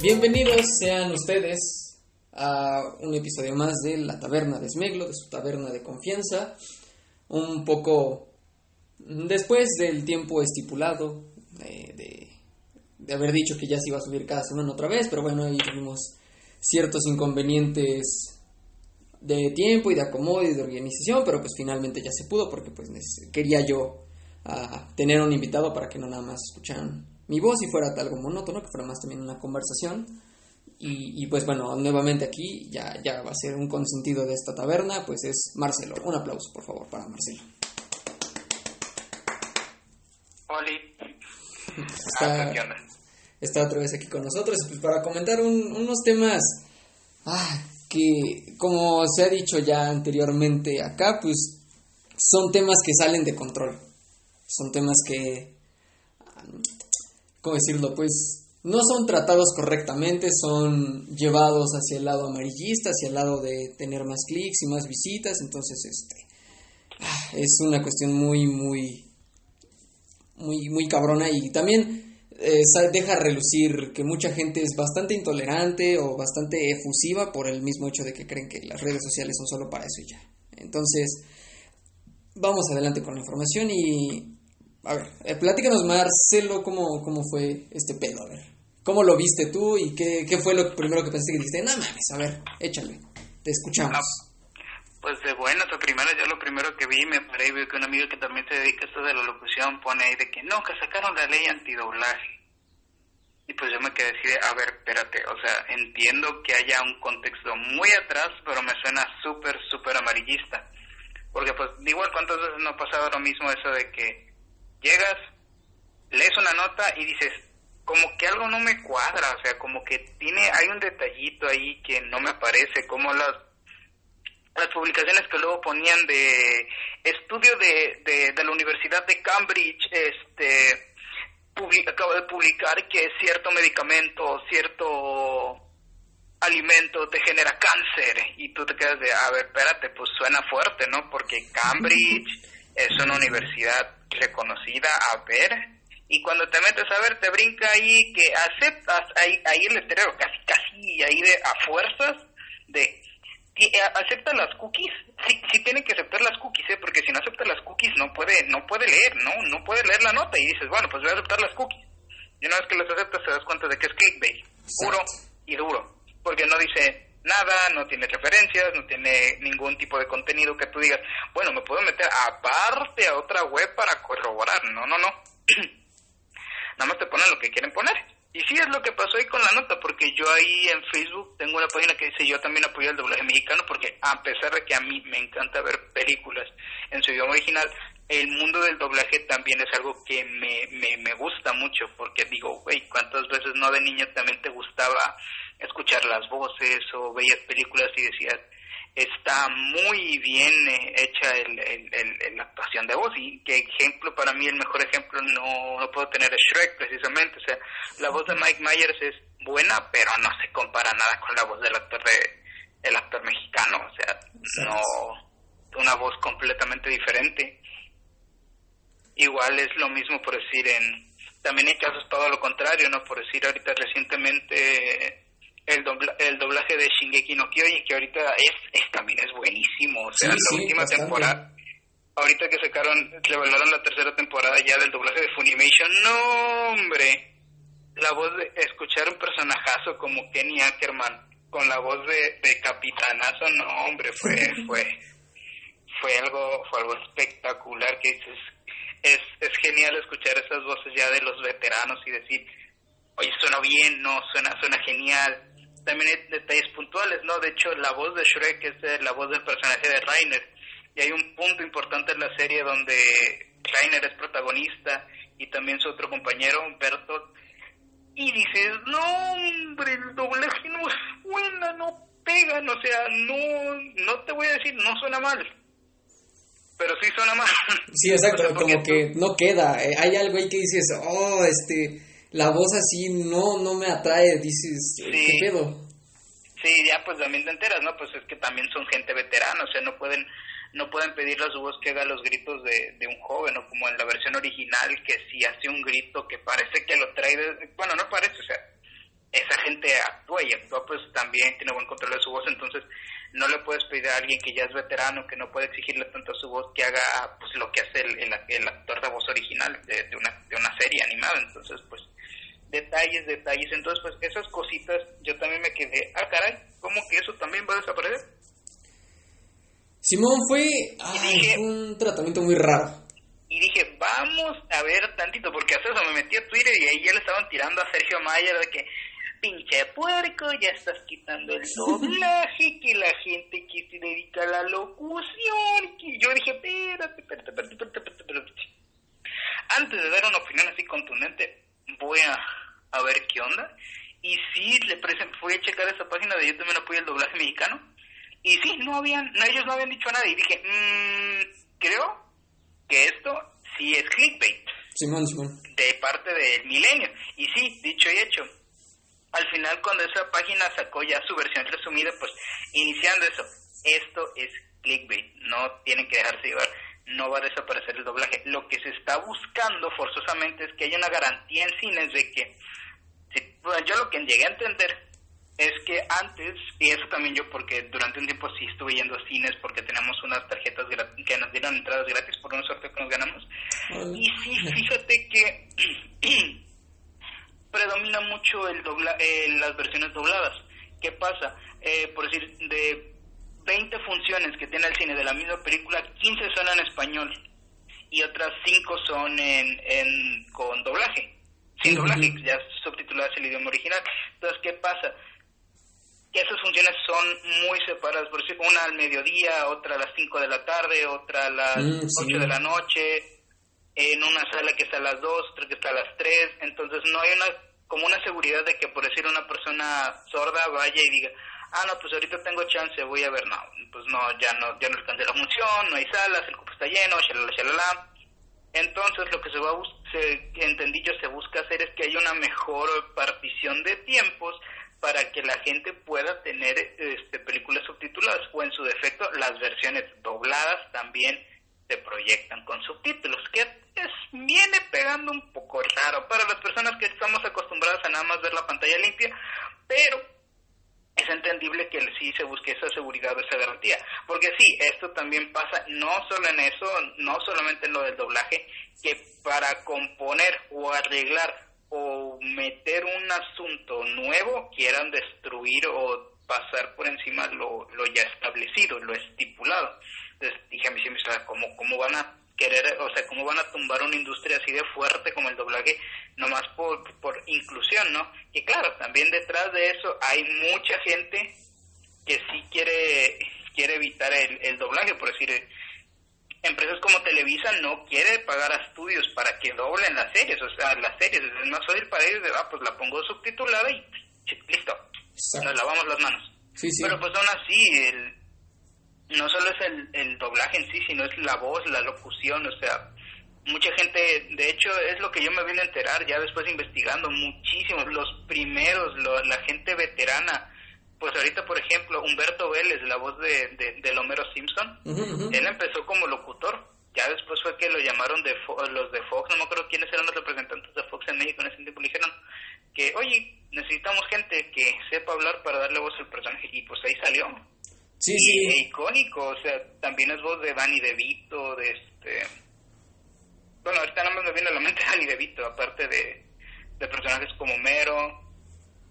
Bienvenidos sean ustedes a un episodio más de La Taberna de Smeglo, de su taberna de confianza. Un poco después del tiempo estipulado eh, de, de, haber dicho que ya se iba a subir cada semana otra vez, pero bueno, ahí tuvimos ciertos inconvenientes de tiempo y de acomodo y de organización, pero pues finalmente ya se pudo porque pues quería yo uh, tener un invitado para que no nada más escucharan mi voz y fuera algo monótono, que fuera más también una conversación. Y, y, pues bueno, nuevamente aquí ya, ya va a ser un consentido de esta taberna, pues es Marcelo. Un aplauso, por favor, para Marcelo. Oli. Está, ah, está otra vez aquí con nosotros pues para comentar un, unos temas ah, que, como se ha dicho ya anteriormente acá, pues son temas que salen de control. Son temas que ¿cómo decirlo? Pues no son tratados correctamente, son llevados hacia el lado amarillista, hacia el lado de tener más clics y más visitas, entonces este es una cuestión muy muy muy muy cabrona y también eh, deja relucir que mucha gente es bastante intolerante o bastante efusiva por el mismo hecho de que creen que las redes sociales son solo para eso y ya. Entonces, vamos adelante con la información y a ver, eh, platícanos, Marcelo, cómo, cómo fue este pedo, a ver. ¿Cómo lo viste tú y qué, qué fue lo primero que pensé que dijiste? No mames, a ver, échale, te escuchamos. Pues de buenas a primero yo lo primero que vi, me paré y vi que un amigo que también se dedica a esto de la locución pone ahí de que no, que sacaron la ley antidoblaje. Y pues yo me quedé así de, a ver, espérate, o sea, entiendo que haya un contexto muy atrás, pero me suena súper, súper amarillista. Porque pues igual cuántas veces no ha pasado lo mismo eso de que llegas, lees una nota y dices, como que algo no me cuadra, o sea, como que tiene, hay un detallito ahí que no me parece, como las las publicaciones que luego ponían de estudio de, de, la Universidad de Cambridge, este, acaba de publicar que cierto medicamento, cierto alimento te genera cáncer. Y tú te quedas de, a ver, espérate, pues suena fuerte, ¿no? Porque Cambridge es una universidad reconocida a ver y cuando te metes a ver te brinca ahí que aceptas ahí, ahí el letrero casi casi ahí de a fuerzas de acepta las cookies sí, sí tiene que aceptar las cookies ¿eh? porque si no acepta las cookies no puede no puede leer no no puede leer la nota y dices bueno pues voy a aceptar las cookies y una vez que las aceptas te das cuenta de que es clickbait puro y duro porque no dice nada, no tiene referencias, no tiene ningún tipo de contenido que tú digas, bueno, me puedo meter aparte a otra web para corroborar. No, no, no. Nada más te ponen lo que quieren poner. Y sí es lo que pasó ahí con la nota, porque yo ahí en Facebook tengo una página que dice yo también apoyo el doblaje mexicano, porque a pesar de que a mí me encanta ver películas en su idioma original, el mundo del doblaje también es algo que me, me, me gusta mucho, porque digo, güey, ¿cuántas veces no de niño también te gustaba escuchar las voces o veías películas y decías, está muy bien eh, hecha el, la actuación de voz. Y que ejemplo para mí el mejor ejemplo no, no puedo tener es Shrek precisamente. O sea la voz de Mike Myers es buena pero no se compara nada con la voz del actor de el actor mexicano. O sea no una voz completamente diferente. Igual es lo mismo por decir en también hay casos todo lo contrario no por decir ahorita recientemente el, el doblaje de Shingeki no Kyojin, que ahorita es, es también es buenísimo. O sea, la última temporada, ahorita que sacaron, revelaron la tercera temporada ya del doblaje de Funimation, no, hombre. La voz de escuchar un personajazo como Kenny Ackerman con la voz de, de capitanazo, no, hombre, fue, fue, fue algo, fue algo espectacular que dices, es, es genial escuchar esas voces ya de los veteranos y decir, oye, suena bien, no, suena, suena genial también hay detalles puntuales, ¿no? De hecho, la voz de Shrek es la voz del personaje de Rainer. Y hay un punto importante en la serie donde Rainer es protagonista y también su otro compañero, Bertolt. Y dices, no, hombre, el doblaje no suena, no pegan, o sea, no, no te voy a decir, no suena mal. Pero sí suena mal. Sí, exacto, como que no queda. Eh, hay algo ahí que dices, oh, este la voz así no, no me atrae, dices, ¿qué pedo? Sí, ya pues también te enteras, ¿no? Pues es que también son gente veterana, o sea, no pueden no pueden pedirle a su voz que haga los gritos de, de un joven, o como en la versión original, que si hace un grito que parece que lo trae, bueno, no parece, o sea, esa gente actúa y actúa pues también tiene buen control de su voz, entonces no le puedes pedir a alguien que ya es veterano, que no puede exigirle tanto a su voz, que haga pues lo que hace el, el, actor de voz original de, de, una, de una serie animada, entonces pues detalles, detalles, entonces pues esas cositas yo también me quedé, ah caray, ¿cómo que eso también va a desaparecer? Simón fue, un tratamiento muy raro. Y dije, vamos a ver tantito, porque hace eso me metí a Twitter y ahí ya le estaban tirando a Sergio Mayer de que pinche puerco, ya estás quitando el doblaje, que la gente que se dedica a la locución, que yo dije, espérate, espérate, espérate, espérate, espérate. Antes de dar una opinión así contundente, voy a, a ver qué onda. Y sí, le fui a checar esa página de Yo también apoyo el doblaje mexicano. Y sí, no habían, no, ellos no habían dicho nada. Y dije, mmm, creo que esto sí es clickbait. Simón, Simón. De parte del milenio. Y sí, dicho y hecho, al final cuando esa página sacó ya su versión resumida, pues iniciando eso, esto es clickbait, no tienen que dejarse llevar, no va a desaparecer el doblaje. Lo que se está buscando forzosamente es que haya una garantía en cines de que, yo lo que llegué a entender es que antes, y eso también yo porque durante un tiempo sí estuve yendo a cines porque tenemos unas tarjetas que nos dieron entradas gratis por un sorteo que nos ganamos. Y sí, fíjate que predomina mucho el dobla, eh, las versiones dobladas. ¿Qué pasa? Eh, por decir, de 20 funciones que tiene el cine de la misma película, 15 son en español y otras 5 son en, en, con doblaje. Sin doblaje, ya subtituladas el idioma original. Entonces, ¿qué pasa? Que esas funciones son muy separadas, por decir, una al mediodía, otra a las 5 de la tarde, otra a las 8 mm, de la noche, en una sala que está a las 2, otra que está a las 3, entonces no hay una como una seguridad de que por decir una persona sorda vaya y diga, ah, no, pues ahorita tengo chance, voy a ver, no, pues no, ya no, ya no alcancé la función, no hay salas, el cupo está lleno, shalala, shalala. Entonces lo que se va a se, entendí yo, se busca hacer es que haya una mejor partición de tiempos para que la gente pueda tener este, películas subtituladas o en su defecto las versiones dobladas también se proyectan con subtítulos, que es, viene pegando un poco raro para las personas que estamos acostumbradas a nada más ver la pantalla limpia, pero es entendible que sí se busque esa seguridad o esa garantía. Porque sí, esto también pasa no solo en eso, no solamente en lo del doblaje, que para componer o arreglar o meter un asunto nuevo quieran destruir o pasar por encima lo, lo ya establecido, lo estipulado. Entonces dije a mí siempre, ¿cómo, ¿cómo van a querer, o sea, cómo van a tumbar una industria así de fuerte como el doblaje, nomás por, por inclusión, ¿no? Y claro, también detrás de eso hay mucha gente que sí quiere, quiere evitar el, el doblaje, por decir, empresas como Televisa no quiere pagar a estudios para que doblen las series, o sea, las series, es más fácil para ellos de, ah, pues la pongo subtitulada y listo, nos lavamos las manos. Pero pues aún así, el, no solo es el, el doblaje en sí, sino es la voz, la locución, o sea, mucha gente, de hecho es lo que yo me vine a enterar ya después investigando, muchísimos, los primeros, la gente veterana, pues ahorita por ejemplo Humberto Vélez, la voz de, de, Homero Simpson, él empezó como locutor, ya después fue que lo llamaron de los de Fox, no me acuerdo quiénes eran los representantes de Fox en México en ese tiempo, le dijeron que, oye, necesitamos gente que sepa hablar para darle voz al personaje, y pues ahí salió Sí, sí. E icónico, o sea, también es voz de Danny DeVito, de este... Bueno, ahorita no me viene a la mente Danny DeVito, aparte de, de personajes como Mero.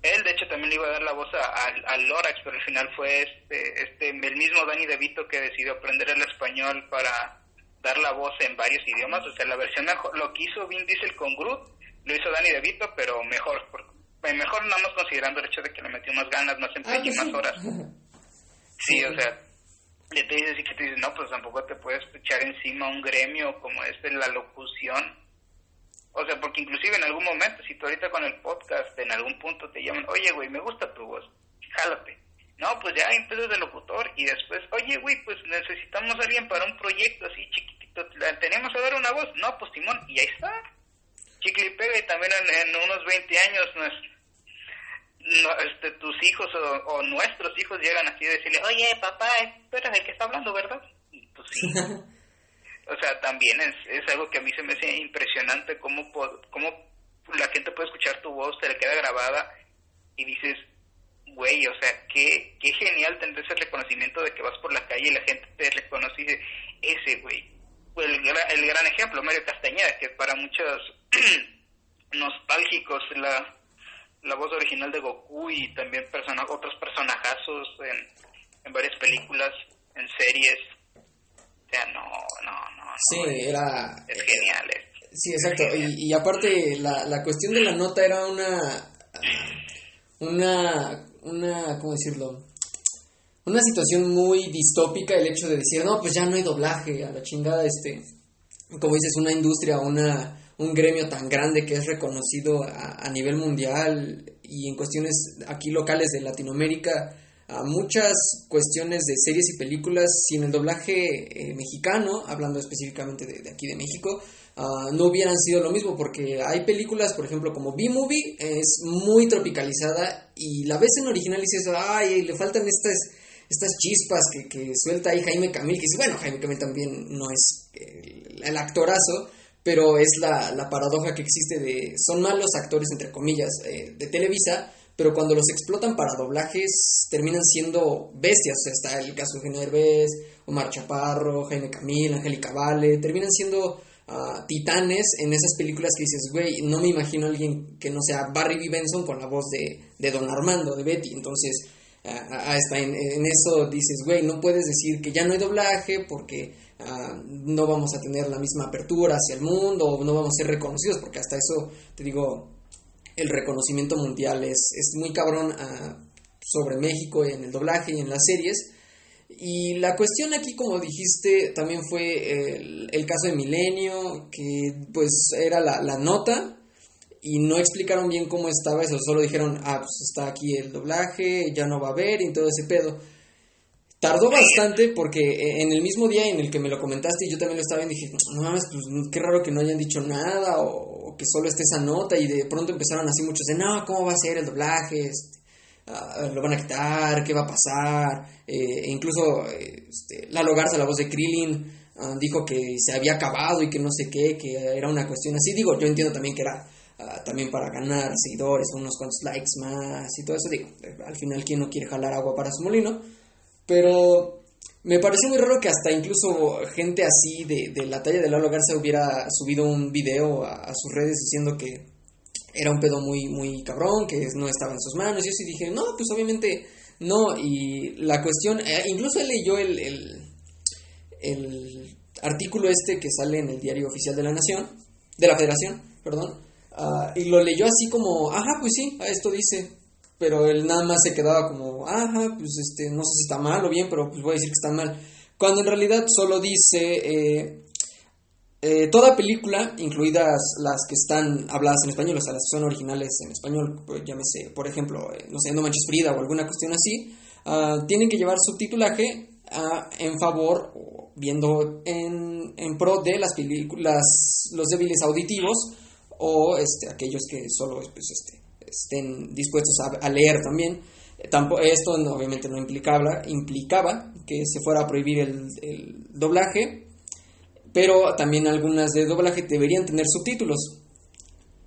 Él, de hecho, también le iba a dar la voz a, a, Lorax, pero al final fue este, este, el mismo Danny DeVito que decidió aprender el español para dar la voz en varios idiomas. O sea, la versión mejor, lo que hizo Vin Diesel con Groot, lo hizo Danny DeVito, pero mejor, mejor nada más considerando el hecho de que le metió más ganas, más empeño, ah, más horas. Sí, o sea, le te dices y que te dices, no, pues tampoco te puedes echar encima un gremio como este, la locución. O sea, porque inclusive en algún momento, si tú ahorita con el podcast en algún punto te llaman, oye, güey, me gusta tu voz, jálate. No, pues ya empiezas de locutor y después, oye, güey, pues necesitamos a alguien para un proyecto así chiquitito, tenemos que dar una voz. No, pues Simón, y ahí está. Chicle y pega y también en, en unos 20 años nuestro no, este, tus hijos o, nuestros hijos llegan así a decirle, oye, papá, tú eres el que está hablando, ¿verdad? Y pues sí. o sea, también es, es algo que a mí se me hace impresionante cómo, cómo la gente puede escuchar tu voz, te le queda grabada y dices, güey, o sea, qué, qué genial tener ese reconocimiento de que vas por la calle y la gente te reconoce y dice, ese güey. El, el gran ejemplo, Mario Castañeda, que para muchos nostálgicos la, la voz original de Goku y también persona, otros personajazos en, en varias películas, en series. O sea, no, no, no. Sí, era... Es genial. sí, exacto. Y, y, aparte, la, la cuestión de la nota era una... Una... Una... ¿Cómo decirlo? Una situación muy distópica el hecho de decir, no, pues ya no hay doblaje, a la chingada, este... Como dices, una industria, una un gremio tan grande que es reconocido a, nivel mundial y en cuestiones aquí locales de Latinoamérica, a muchas cuestiones de series y películas sin el doblaje eh, mexicano, hablando específicamente de, aquí de México, ah, no hubieran sido lo mismo, porque hay películas, por ejemplo, como B-Movie, es muy tropicalizada y la ves en original y dices, ay, le faltan estas, estas chispas que, que suelta ahí Jaime Camil, que dice, bueno, Jaime Camil también no es el actorazo, pero es la, la, paradoja que existe de, son malos actores, entre comillas, eh, de Televisa, pero cuando los explotan para doblajes terminan siendo bestias, o sea, está el caso de Eugenio Omar Chaparro, Jaime Camil, Angélica Vale, terminan siendo ah, titanes en esas películas que dices, güey, no me imagino a alguien que no sea Barry B. Benson con la voz de, de Don Armando, de Betty, entonces... hasta en, en, eso dices, güey, no puedes decir que ya no hay doblaje porque Ah, no vamos a tener la misma apertura hacia el mundo, no vamos a ser reconocidos, porque hasta eso, te digo, el reconocimiento mundial es, es muy cabrón ah, sobre México en el doblaje y en las series. Y la cuestión aquí, como dijiste, también fue el, caso de Milenio, que pues era la, la, nota y no explicaron bien cómo estaba eso, solo dijeron, ah, pues está aquí el doblaje, ya no va a haber y todo ese pedo. Tardó bastante porque eh, en el mismo día en el que me lo comentaste y yo también lo estaba viendo dije, no mames, pues qué raro que no hayan dicho nada o, que solo esté esa nota y de pronto empezaron así muchos de, no, ¿cómo va a ser el doblaje? Ah, ¿Lo van a quitar? ¿Qué va a pasar? Eh, e incluso este, Lalo Garza, la voz de Krillin, ah, dijo que se había acabado y que no sé qué, que era una cuestión así. Digo, yo entiendo también que era ah, también para ganar seguidores, unos cuantos likes más y todo eso. Digo, al final, ¿quién no quiere jalar agua para su molino? Pero me pareció muy raro que hasta incluso gente así de, de la talla de Lalo Garza hubiera subido un video a, sus redes diciendo que era un pedo muy, muy cabrón, que no estaba en sus manos. Y yo sí dije, no, pues obviamente no. Y la cuestión, eh, incluso él leyó el, el, el, artículo este que sale en el diario oficial de la Nación, de la Federación, perdón, ah, y lo leyó así como, ajá, pues sí, esto dice pero él nada más se quedaba como, ajá, pues este, no sé si está mal o bien, pero pues voy a decir que está mal. Cuando en realidad solo dice, eh, eh, toda película, incluidas las que están habladas en español, o sea, las que son originales en español, pues, llámese, por ejemplo, eh, no sé, No Manches Frida o alguna cuestión así, ah, tienen que llevar subtitulaje ah, en favor, viendo en, en pro de las películas, los débiles auditivos o este, aquellos que solo, pues, este, estén dispuestos a, leer también. Tampoco, esto obviamente no implicaba, implicaba que se fuera a prohibir el, doblaje, pero también algunas de doblaje deberían tener subtítulos.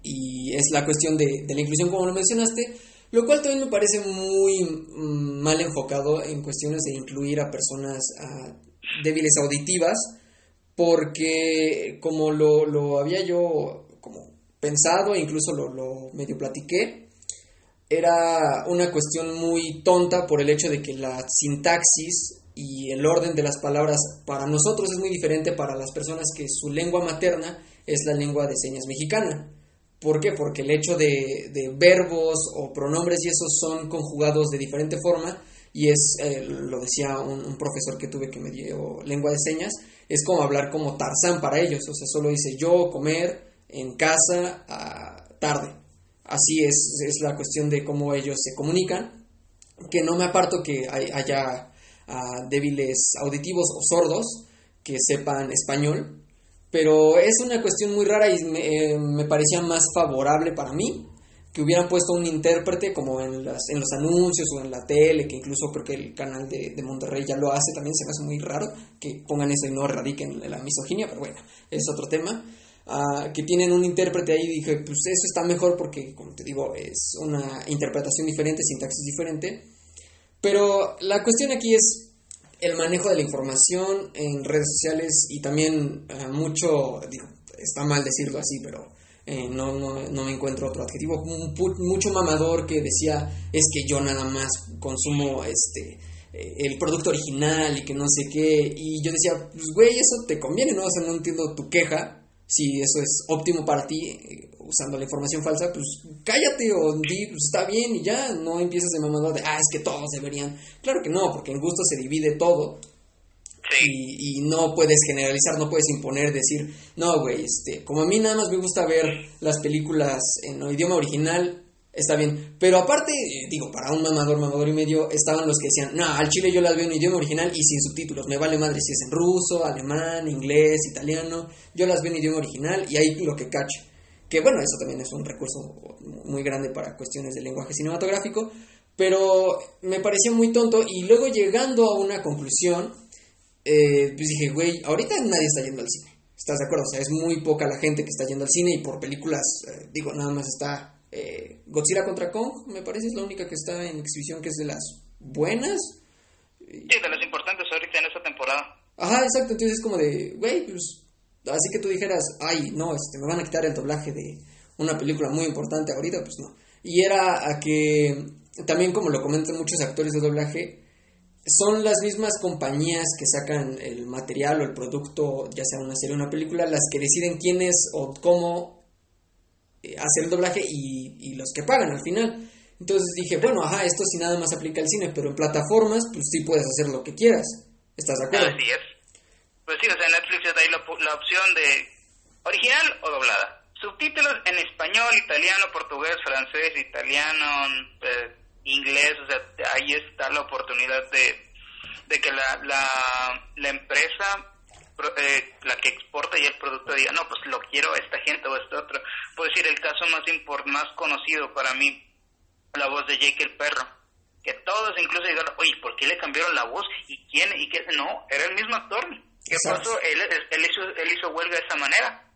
Y es la cuestión de, la inclusión, como lo mencionaste, lo cual también me parece muy mm, mal enfocado en cuestiones de incluir a personas débiles auditivas, porque como lo, lo había yo pensado e incluso lo, medio platiqué, era una cuestión muy tonta por el hecho de que la sintaxis y el orden de las palabras para nosotros es muy diferente para las personas que su lengua materna es la lengua de señas mexicana. ¿Por qué? Porque el hecho de, de verbos o pronombres y esos son conjugados de diferente forma y es, eh, lo decía un, un, profesor que tuve que me dio lengua de señas, es como hablar como Tarzán para ellos, o sea, solo dice yo, comer, en casa a tarde. Así es, es la cuestión de cómo ellos se comunican, que no me aparto que haya ah, débiles auditivos o sordos que sepan español, pero es una cuestión muy rara y me, eh, me parecía más favorable para mí que hubieran puesto un intérprete como en, las, en los anuncios o en la tele, que incluso creo que el canal de, de Monterrey ya lo hace, también se me hace muy raro que pongan eso y no radiquen la misoginia, pero bueno, es otro tema. Ah, que tienen un intérprete ahí, dije, pues eso está mejor porque, como te digo, es una interpretación diferente, sintaxis diferente. Pero la cuestión aquí es el manejo de la información en redes sociales y también ah, mucho, digo, está mal decirlo así, pero eh, no, no, no, me encuentro otro adjetivo, mucho mamador que decía es que yo nada más consumo este eh, el producto original y que no sé qué, y yo decía, pues güey, eso te conviene, ¿no? O sea, no entiendo tu queja, si eso es óptimo para ti, eh, usando la información falsa, pues cállate o di, pues está bien y ya, no empieces de mamador de, ah, es que todos deberían. Claro que no, porque en gusto se divide todo. Y, y, no puedes generalizar, no puedes imponer, decir, no, güey, este, como a mí nada más me gusta ver las películas en idioma original, está bien. Pero aparte, eh, digo, para un mamador, mamador y medio, estaban los que decían, no, al chile yo las veo en idioma original y sin subtítulos. Me vale madre si es en ruso, alemán, inglés, italiano. Yo las veo en idioma original y ahí lo que cacho. Que bueno, eso también es un recurso muy grande para cuestiones de lenguaje cinematográfico. Pero me pareció muy tonto y luego llegando a una conclusión, eh, pues dije, güey, ahorita nadie está yendo al cine. ¿Estás de acuerdo? O sea, es muy poca la gente que está yendo al cine y por películas, eh, digo, nada más está eh, Godzilla contra Kong, me parece, es la única que está en exhibición que es de las buenas. Sí, de las importantes ahorita en esta temporada. Ajá, exacto, entonces es como de, güey, pues, así que tú dijeras, ay, no, este, me van a quitar el doblaje de una película muy importante ahorita, pues no. Y era a que, también como lo comentan muchos actores de doblaje, son las mismas compañías que sacan el material o el producto, ya sea una serie o una película, las que deciden quién es o cómo hacer el doblaje y, los que pagan al final. Entonces dije, bueno, ajá, esto sí nada más aplica al cine, pero en plataformas, pues sí puedes hacer lo que quieras. ¿Estás de acuerdo? Así es. Pues sí, o sea, Netflix ya ahí la, la opción de original o doblada. Subtítulos en español, italiano, portugués, francés, italiano, eh, inglés, o sea, ahí está la oportunidad de, de que la, la, la empresa eh, la que exporta y el producto diga, no, pues lo quiero esta gente o este otro. Puedo decir el caso más, más conocido para mí, la voz de Jake el perro. Que todos incluso dijeron, oye, ¿por qué le cambiaron la voz? ¿Y quién? ¿Y qué? No, era el mismo actor. ¿Qué pasó? Él, él, hizo, él hizo huelga de esa manera.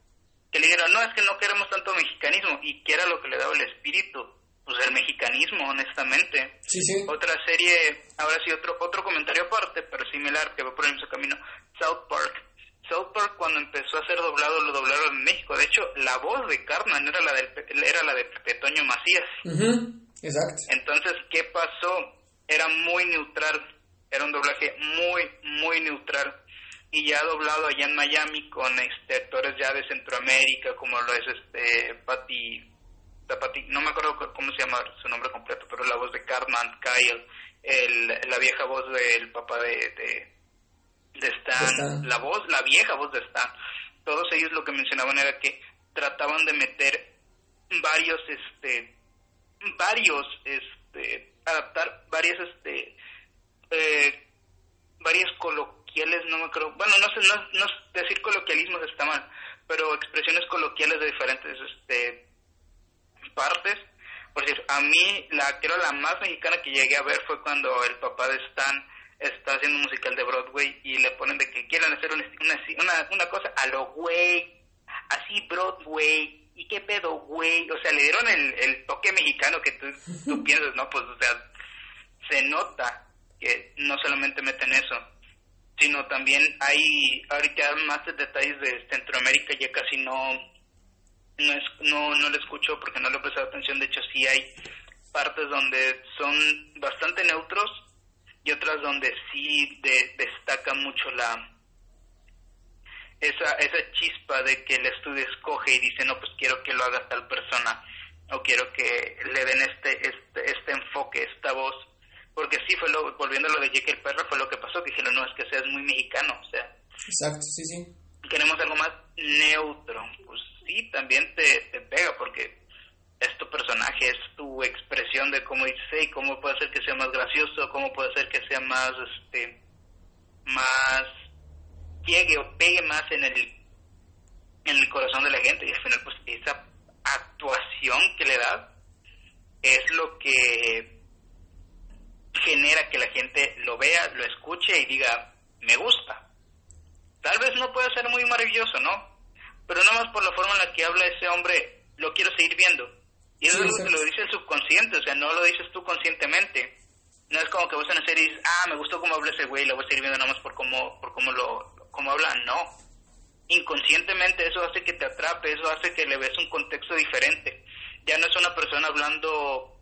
Que le dijeron, no, es que no queremos tanto mexicanismo. ¿Y qué era lo que le daba el espíritu? Pues el mexicanismo, honestamente. Sí, sí. Otra serie, ahora sí, otro otro comentario aparte, pero similar, que va por el mismo camino, South Park South Park cuando empezó a ser doblado lo doblaron en México. De hecho, la voz de Cartman era la de, era la de Pepe Macías. Exacto. Entonces, ¿qué pasó? Era muy neutral. Era un doblaje muy, muy neutral. Y ya doblado allá en Miami con este, actores ya de Centroamérica, como lo es este Patti, no me acuerdo cómo se llama su nombre completo, pero la voz de Cartman, Kyle, el, la vieja voz del papá de de Stan, la voz, la vieja voz de Stan, todos ellos lo que mencionaban era que trataban de meter varios, este, varios, este, adaptar varias, este, eh, varias coloquiales, no me creo, bueno, no sé, no, no decir coloquialismos está mal, pero expresiones coloquiales de diferentes, este, partes. Por decir, a mí la que era la más mexicana que llegué a ver fue cuando el papá de Stan está haciendo un musical de Broadway y le ponen de que quieran hacer una, una, una cosa a lo güey, así Broadway, ¿y qué pedo güey? O sea, le dieron el, el toque mexicano que tú, tú piensas, ¿no? Pues, o sea, se nota que no solamente meten eso, sino también hay ahorita más detalles de Centroamérica, ya casi no, no, es, no, no le escucho porque no le he prestado atención, de hecho sí hay partes donde son bastante neutros y otras donde sí destaca mucho la esa esa chispa de que el estudio escoge y dice no pues quiero que lo haga tal persona o quiero que le den este este, este enfoque esta voz porque sí fue lo volviendo a lo de Jake el perro fue lo que pasó que dijeron no es que seas muy mexicano o sea. Exacto sí sí. Queremos algo más neutro. Pues sí también te, te pega porque es tu personaje, es tu expresión de cómo dice y cómo puede hacer que sea más gracioso, cómo puede hacer que sea más, este, más llegue o pegue más en el, en el corazón de la gente y al final pues esa actuación que le das es lo que genera que la gente lo vea, lo escuche y diga, me gusta. Tal vez no pueda ser muy maravilloso, ¿no? Pero nada más por la forma en la que habla ese hombre, lo quiero seguir viendo. Y eso es algo que lo dice el subconsciente, o sea, no lo dices tú conscientemente. No es como que vos en la serie dices, ah, me gustó cómo habla ese güey, lo voy a seguir viendo nada más por cómo, por cómo lo cómo habla. No. Inconscientemente eso hace que te atrape, eso hace que le ves un contexto diferente. Ya no es una persona hablando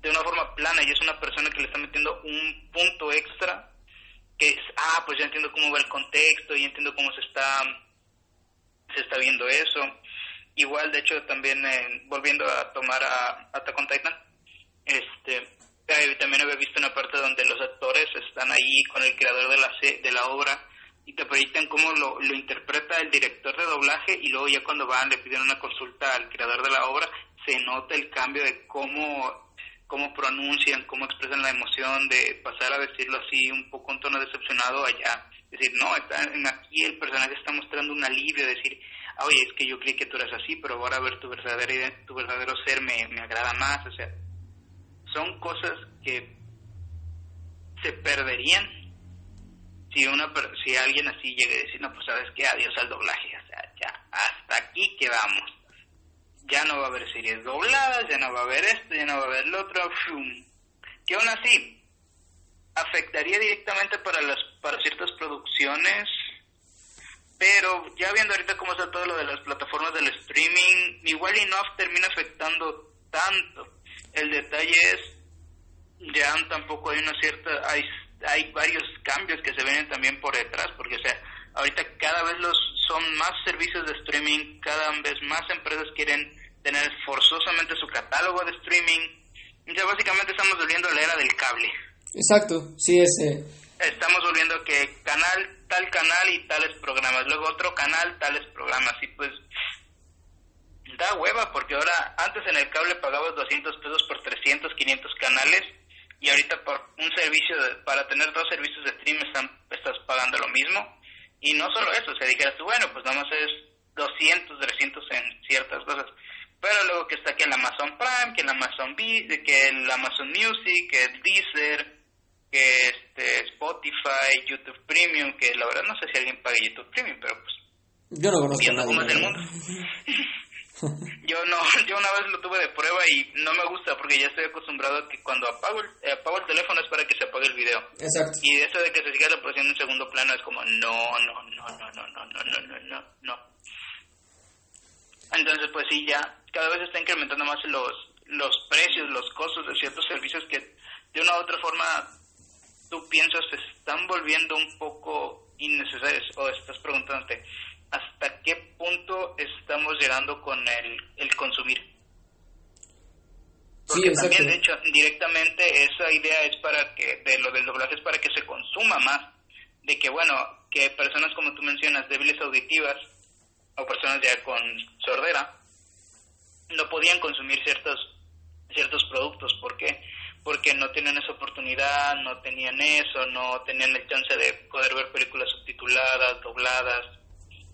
de una forma plana y es una persona que le está metiendo un punto extra que es, ah, pues ya entiendo cómo va el contexto y entiendo cómo se está se está viendo eso. Igual, de hecho, también eh, volviendo a tomar a Attack Titan, este, también había visto una parte donde los actores están ahí con el creador de la, de la obra y te proyectan cómo lo, lo interpreta el director de doblaje y luego ya cuando van le piden una consulta al creador de la obra, se nota el cambio de cómo cómo pronuncian, cómo expresan la emoción de pasar a decirlo así un poco un tono decepcionado allá. Decir, no, está, aquí el personaje está mostrando un alivio, decir, oye, es que yo creí que tú eras así, pero ahora ver tu verdadero, ser me, me agrada más. O sea, son cosas que se perderían si una si alguien así llegue a decir, no, pues sabes qué, adiós al doblaje, o sea, ya, hasta aquí quedamos. Ya no va a haber series dobladas, ya no va a haber esto, ya no va a haber lo otro, que aún así afectaría directamente para las para ciertas producciones, pero ya viendo ahorita cómo está todo lo de las plataformas del streaming, igual y no termina afectando tanto. El detalle es ya tampoco hay una cierta hay hay varios cambios que se ven también por detrás, porque o sea, ahorita cada vez los son más servicios de streaming, cada vez más empresas quieren tener forzosamente su catálogo de streaming. Ya básicamente estamos volviendo a la era del cable. Exacto, sí, ese. Estamos volviendo que canal, tal canal y tales programas, luego otro canal, tales programas, y pues da hueva, porque ahora, antes en el cable pagabas 200 pesos por 300, 500 canales, y ahorita por un servicio, para tener dos servicios de stream estás pagando lo mismo, y no solo eso, o sea, dijeras tú, bueno, pues nada más es 200, 300 en ciertas cosas, pero luego que está que el Amazon Prime, que el Amazon B, que el Amazon Music, que el Deezer, que este Spotify, YouTube Premium, que la verdad no sé si alguien pague YouTube Premium, pero pues yo no conozco a cómo es el mundo. yo no, yo una vez lo tuve de prueba y no me gusta porque ya estoy acostumbrado a que cuando apago el, eh, apago el teléfono es para que se apague el video. Exacto. Y eso de que se siga reproduciendo en segundo plano es como no, no, no, no, no, no, no, no, no, no. Entonces, pues sí, ya cada vez está incrementando más los, los precios, los costos de ciertos servicios que de una u otra forma tú piensas se están volviendo un poco innecesarios o estás preguntándote hasta qué punto estamos llegando con el, el consumir. Porque también, de hecho, directamente esa idea es para que, de lo del doblaje es para que se consuma más, de que, bueno, que personas como tú mencionas, débiles auditivas, o personas ya con sordera no podían consumir ciertos ciertos productos ¿por qué? Porque no tenían esa oportunidad no tenían eso no tenían la chance de poder ver películas subtituladas dobladas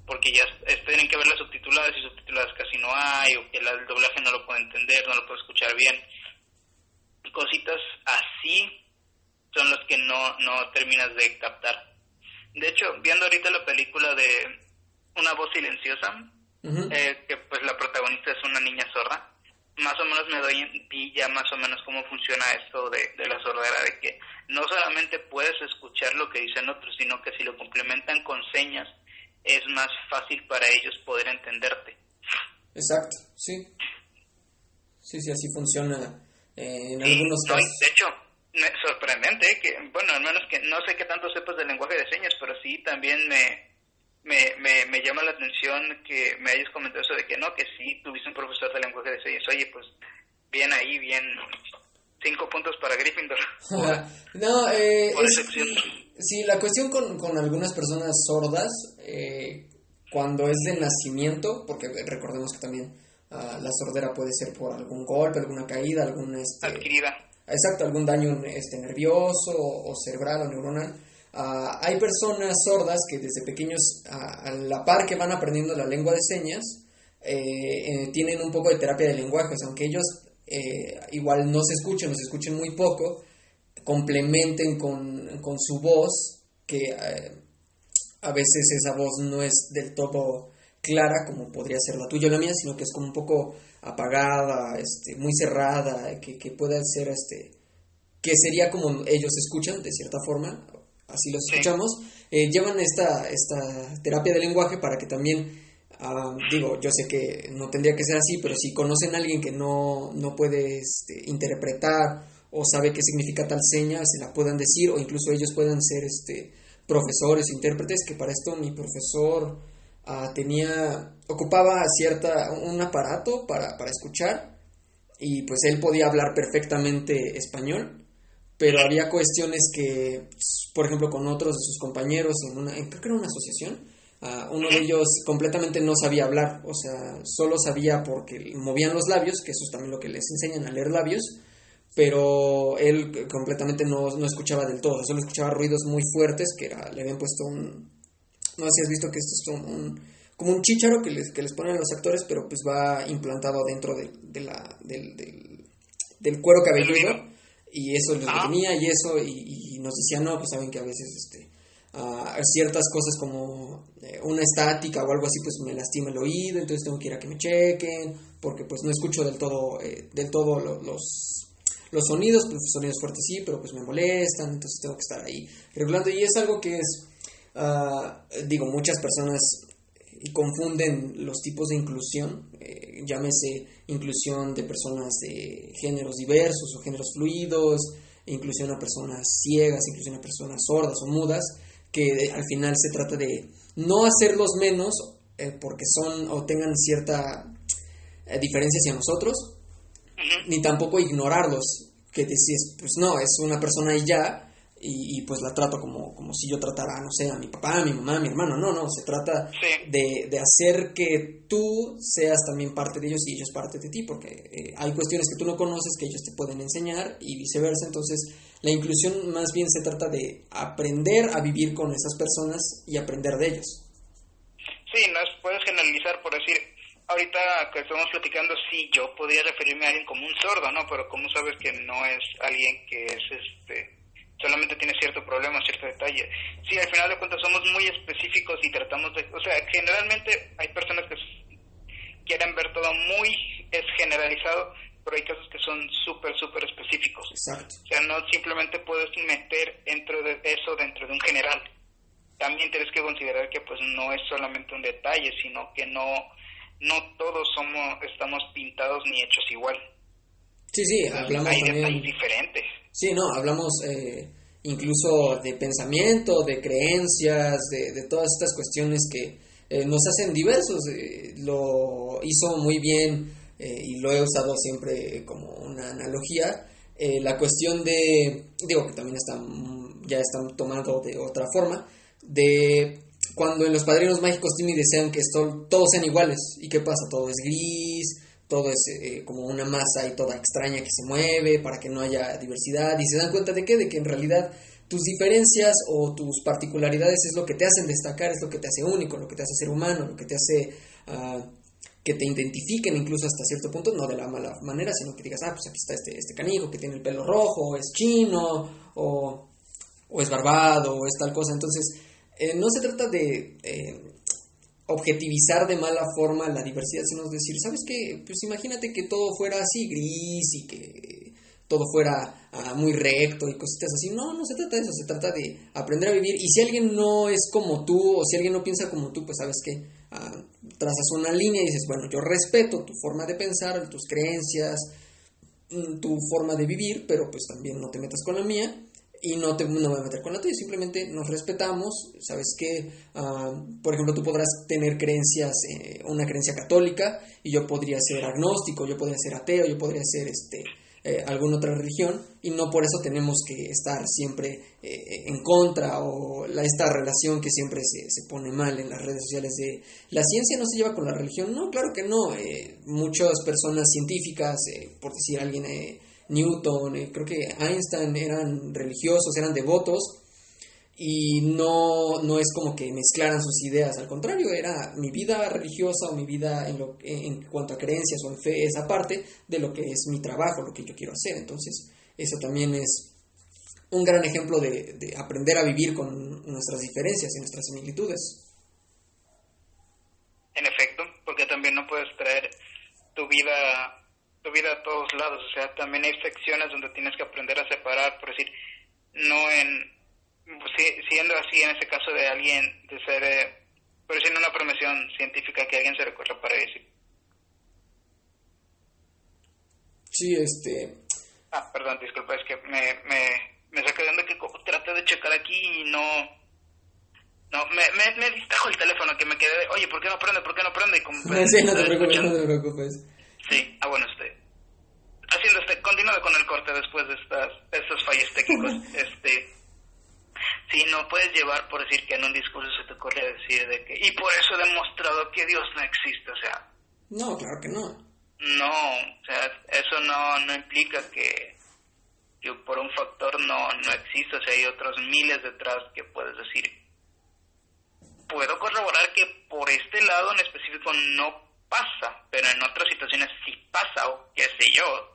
porque ya tienen que verlas subtituladas y subtituladas casi no hay o que el doblaje no lo puede entender no lo puede escuchar bien cositas así son los que no no terminas de captar de hecho viendo ahorita la película de una voz silenciosa, eh, que pues la protagonista es una niña sorda. Más o menos me doy en ya más o menos cómo funciona esto de, de la sordera, de que no solamente puedes escuchar lo que dicen otros, sino que si lo complementan con señas, es más fácil para ellos poder entenderte. Exacto, sí. Sí, sí, así funciona eh, en algunos casos. de hecho, sorprendente, que, bueno, al menos que no sé qué tanto sepas del lenguaje de señas, pero sí también me, me, me, me, llama la atención que me hayas comentado eso de que no, que sí, tuviste un profesor de lenguaje de señas. Oye, pues bien ahí, bien. Cinco puntos para Gryffindor. no, eh, sí, la cuestión con, con algunas personas sordas, eh, cuando es de nacimiento, porque recordemos que también uh, la sordera puede ser por algún golpe, alguna caída, algún... Este, Adquirida. Exacto, algún daño este, nervioso o cerebral o neuronal Ah, hay personas sordas que desde pequeños, a la par que van aprendiendo la lengua de señas, eh, eh, tienen un poco de terapia de lenguajes, aunque ellos igual no se escuchen, no se escuchen muy poco, complementen con, con su voz, que a veces esa voz no es del todo clara como podría ser la tuya o la mía, sino que es como un poco apagada, este, muy cerrada, que, que pueda ser, este, que sería como ellos escuchan, de cierta forma, así los escuchamos, eh, llevan esta, esta terapia de lenguaje para que también, ah, digo, yo sé que no tendría que ser así, pero si conocen a alguien que no, no puede este, interpretar o sabe qué significa tal seña, se la puedan decir o incluso ellos puedan ser este, profesores, intérpretes, que para esto mi profesor ah, tenía, ocupaba cierta, un aparato para, para escuchar y pues él podía hablar perfectamente español, pero había cuestiones que, por ejemplo, con otros de sus compañeros, en una, creo que era una asociación, ah, uno de ellos completamente no sabía hablar, o sea, solo sabía porque movían los labios, que eso es también lo que les enseñan a leer labios, pero él completamente no, no escuchaba del todo, solo escuchaba ruidos muy fuertes que era, le habían puesto un... No sé si has visto que esto es un, como un chícharo que les, que les ponen a los actores, pero pues va implantado dentro de, de la, del, del, cuero cabelludo y eso les detenía y eso y, nos decían, no, pues saben que a veces este, uh, ciertas cosas como eh, una estática o algo así pues me lastima el oído, entonces tengo que ir a que me chequen porque pues no escucho del todo, eh, del todo los los sonidos, pues sonidos fuertes sí, pero pues me molestan, entonces tengo que estar ahí regulando. Y es algo que es, ah, digo, muchas personas confunden los tipos de inclusión, eh, llámese inclusión de personas de géneros diversos o géneros fluidos, inclusión a personas ciegas, inclusión a personas sordas o mudas, que al final se trata de no hacerlos menos eh, porque son o tengan cierta diferencia hacia nosotros, ni tampoco ignorarlos, que decís, pues no, es una persona y ya, y, pues la trato como, como si yo tratara, no sé, a mi papá, a mi mamá, a mi hermano, no, no, se trata de, de, hacer que tú seas también parte de ellos y ellos parte de ti, porque eh, hay cuestiones que tú no conoces que ellos te pueden enseñar y viceversa, entonces la inclusión más bien se trata de aprender a vivir con esas personas y aprender de ellos. Sí, no puedes generalizar por decir, ahorita que estamos platicando, sí, yo podría referirme a alguien como un sordo, ¿no? Pero ¿cómo sabes que no es alguien que es, este, solamente tiene cierto problema, cierto detalle? Sí, al final de cuentas somos muy específicos y tratamos de, o sea, generalmente hay personas que quieren ver todo muy es generalizado, pero hay casos que son súper, súper específicos. Exacto. O sea, no simplemente puedes meter dentro de eso dentro de un general. También tienes que considerar que pues no es solamente un detalle, sino que no no todos somos estamos pintados ni hechos igual. Sí, sí, hablamos hay también... diferentes. Sí, no, hablamos eh, incluso de pensamiento, de creencias, de, de todas estas cuestiones que eh, nos hacen diversos. Eh, lo hizo muy bien y lo he usado siempre como una analogía. la cuestión de, digo que también está, ya está tomado de otra forma, de cuando en los padrinos mágicos Timmy desean que todos sean iguales. ¿Y qué pasa? Todo es gris, todo es eh, como una masa y toda extraña que se mueve para que no haya diversidad. Y se dan cuenta de qué? De que en realidad tus diferencias o tus particularidades es lo que te hacen destacar, es lo que te hace único, lo que te hace ser humano, lo que te hace uh, que te identifiquen incluso hasta cierto punto, no de la mala manera, sino que digas, ah, pues aquí está este, este canijo que tiene el pelo rojo, o es chino, o, o es barbado, o es tal cosa. Entonces, eh, no se trata de eh, objetivizar de mala forma la diversidad, sino decir, ¿sabes qué? Pues imagínate que todo fuera así gris y que todo fuera ah, muy recto y cositas así. No, no se trata de eso, se trata de aprender a vivir. Y si alguien no es como tú o si alguien no piensa como tú, pues sabes que ah, trazas una línea y dices, bueno, yo respeto tu forma de pensar, tus creencias, mm, tu forma de vivir, pero pues también no te metas con la mía y no, te, no voy a meter con la tuya, simplemente nos respetamos, sabes que, ah, por ejemplo, tú podrás tener creencias, eh, una creencia católica, y yo podría ser agnóstico, yo podría ser ateo, yo podría ser este, eh, alguna otra religión, y no por eso tenemos que estar siempre eh, en contra, o la, esta relación que siempre se, se, pone mal en las redes sociales de la ciencia no se lleva con la religión, no, claro que no, muchas personas científicas, por decir alguien Newton, eh, creo que Einstein eran religiosos, eran devotos, y no, no es como que mezclaran sus ideas, al contrario, era mi vida religiosa o mi vida en, lo, en cuanto a creencias o en fe, esa parte de lo que es mi trabajo, lo que yo quiero hacer. Entonces, eso también es un gran ejemplo de, de aprender a vivir con nuestras diferencias y nuestras similitudes. En efecto, porque también no puedes traer tu vida tu vida a todos lados, o sea, también hay secciones donde tienes que aprender a separar, por decir, no en siendo así en ese caso de alguien de ser eh, por decir una promoción científica que alguien se recuerda para decir sí este ah perdón disculpa es que me me, me saqué de onda que traté de checar aquí y no no, me, me, me distrajo el teléfono que me quedé, oye, ¿por qué no prende? ¿Por qué no prende? Como, sí, no te preocupes, no te preocupes. Sí, ah, bueno, este, haciendo este, continuando con el corte después de estas, estos fallos técnicos, este, sí, no puedes llevar por decir que en un discurso se te ocurre decir de que, y por eso he demostrado que Dios no existe, o sea. No, claro que no. No, o sea, eso no, no implica que, que por un factor no, no existe, o sea, hay otros miles detrás que puedes decir. Puedo corroborar que por este lado en específico no pasa, pero en otras situaciones sí pasa, o qué sé yo,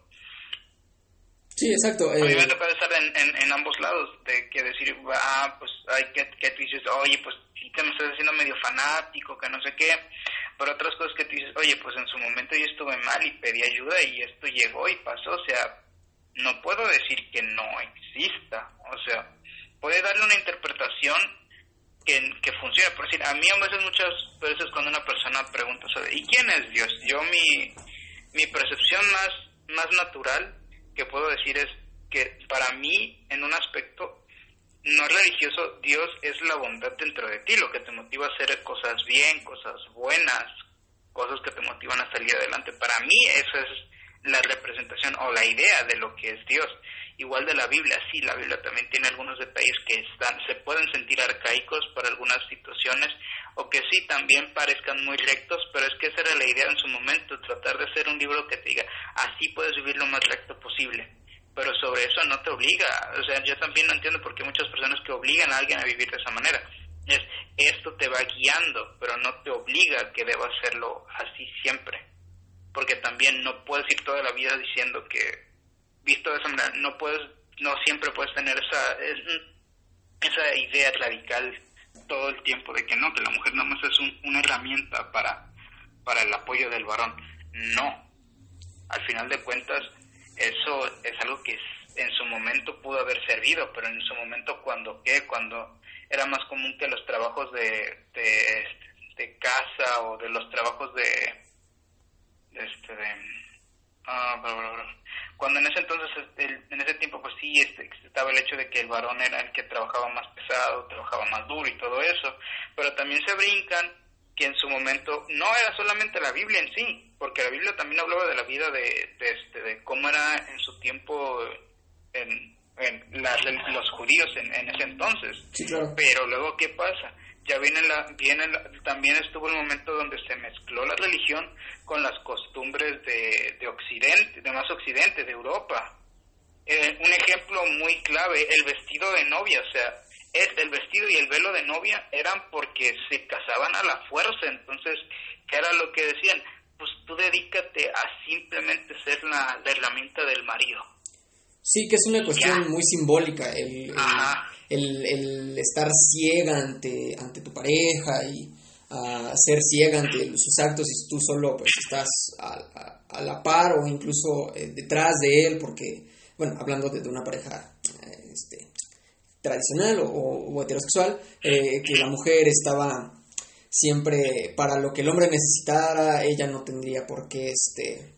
Sí, exacto. A mí me eh, toca estar en, en, ambos lados, de que decir, ah, pues, hay que, que tú dices, oye, pues sí que me estás haciendo medio fanático, que no sé qué, pero otras cosas que tú dices, oye, pues en su momento yo estuve mal y pedí ayuda y esto llegó y pasó, o sea, no puedo decir que no exista, o sea, puede darle una interpretación que, que funcione, por decir, a mí a veces, muchas veces cuando una persona pregunta sobre, ¿y quién es Dios? Yo mi, mi percepción más, más natural que puedo decir es que para mí, en un aspecto no religioso, Dios es la bondad dentro de ti, lo que te motiva a hacer cosas bien, cosas buenas, cosas que te motivan a salir adelante. Para mí eso es la representación o la idea de lo que es Dios. Igual de la Biblia, sí, la Biblia también tiene algunos detalles que están, se pueden sentir arcaicos para algunas situaciones o que sí también parezcan muy rectos, pero es que esa era la idea en su momento, tratar de hacer un libro que te diga, así puedes vivir lo más recto posible. Pero sobre eso no te obliga, o sea, yo también no entiendo por qué muchas personas que obligan a alguien a vivir de esa manera. Es, esto te va guiando, pero no te obliga a que deba hacerlo así siempre. Porque también no puedes ir toda la vida diciendo que visto manera, no puedes, no siempre puedes tener esa, esa idea radical todo el tiempo de que no, que la mujer nada más es una herramienta para, para el apoyo del varón. No. Al final de cuentas, eso es algo que en su momento pudo haber servido, pero en su momento cuando qué, cuando era más común que los trabajos de, de, de casa o de los trabajos de, de este de, ah, cuando en ese entonces, en ese tiempo, pues sí, este, estaba el hecho de que el varón era el que trabajaba más pesado, trabajaba más duro y todo eso, pero también se brincan que en su momento no era solamente la Biblia en sí, porque la Biblia también hablaba de la vida de, de, este, de cómo era en su tiempo en, en los judíos en, en ese entonces. Pero luego, ¿qué pasa? Ya viene la, viene también estuvo el momento donde se mezcló la religión con las costumbres de, de Occidente, de más Occidente, de Europa. Eh, un ejemplo muy clave, el vestido de novia, o sea, el vestido y el velo de novia eran porque se casaban a la fuerza, entonces, ¿qué era lo que decían? Pues tú dedícate a simplemente ser la, herramienta del marido. Sí, que es una cuestión muy simbólica. El, el, el, estar ciega ante, ante tu pareja y a ser ciega ante sus actos y tú solo pues estás a, a, la par o incluso eh, detrás de él porque, bueno, hablando de, una pareja eh, este, tradicional o, heterosexual, eh, que la mujer estaba siempre para lo que el hombre necesitara, ella no tendría por qué este,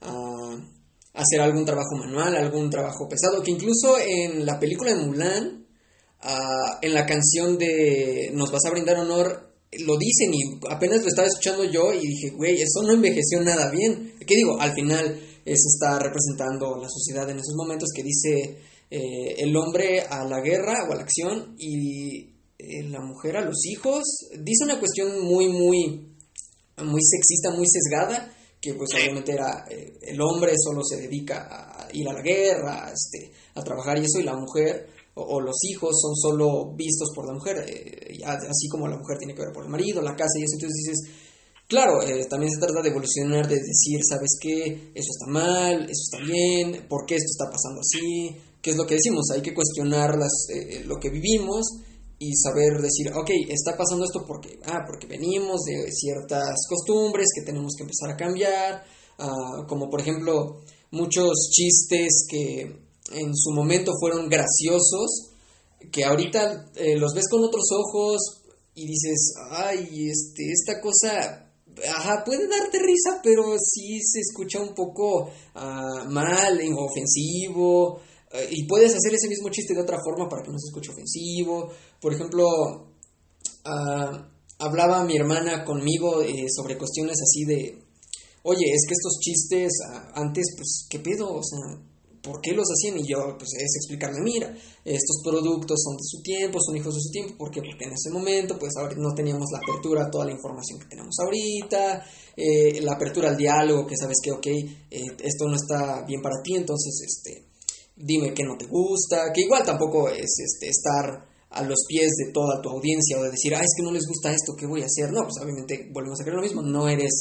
hacer algún trabajo manual, algún trabajo pesado, que incluso en la película de Mulan, Ah, en la canción de Nos vas a brindar honor, lo dicen y apenas lo estaba escuchando yo y dije, güey, eso no envejeció nada bien. ¿Qué digo? Al final eso está representando la sociedad en esos momentos que dice eh, el hombre a la guerra o a la acción y eh, la mujer a los hijos. Dice una cuestión muy, muy, muy sexista, muy sesgada, que pues obviamente era eh, el hombre solo se dedica a ir a la guerra, este, a trabajar y eso, y la mujer o, los hijos son solo vistos por la mujer, eh, así como la mujer tiene que ver por el marido, la casa y eso, entonces dices, claro, eh, también se trata de evolucionar, de decir, ¿sabes qué? Eso está mal, eso está bien, ¿por qué esto está pasando así? ¿Qué es lo que decimos? Hay que cuestionar las, eh, lo que vivimos y saber decir, ok, está pasando esto porque, ah, porque venimos de ciertas costumbres que tenemos que empezar a cambiar, ah, como por ejemplo muchos chistes que en su momento fueron graciosos, que ahorita eh, los ves con otros ojos y dices, ay, este, esta cosa, ajá, puede darte risa, pero sí se escucha un poco uh, mal, ofensivo, eh, y puedes hacer ese mismo chiste de otra forma para que no se escuche ofensivo. Por ejemplo, uh, hablaba mi hermana conmigo eh, sobre cuestiones así de, oye, es que estos chistes antes, pues, ¿qué pedo? O sea, ¿por qué los hacían? Y yo, pues, es explicarle, mira, estos productos son de su tiempo, son hijos de su tiempo, ¿por qué? Porque en ese momento, pues, no teníamos la apertura a toda la información que tenemos ahorita, eh, la apertura al diálogo, que sabes que, ok, esto no está bien para ti, entonces, este dime que no te gusta, que igual tampoco es este, estar a los pies de toda tu audiencia o de decir, ah, es que no les gusta esto, ¿qué voy a hacer? No, pues obviamente volvemos a creer lo mismo, no eres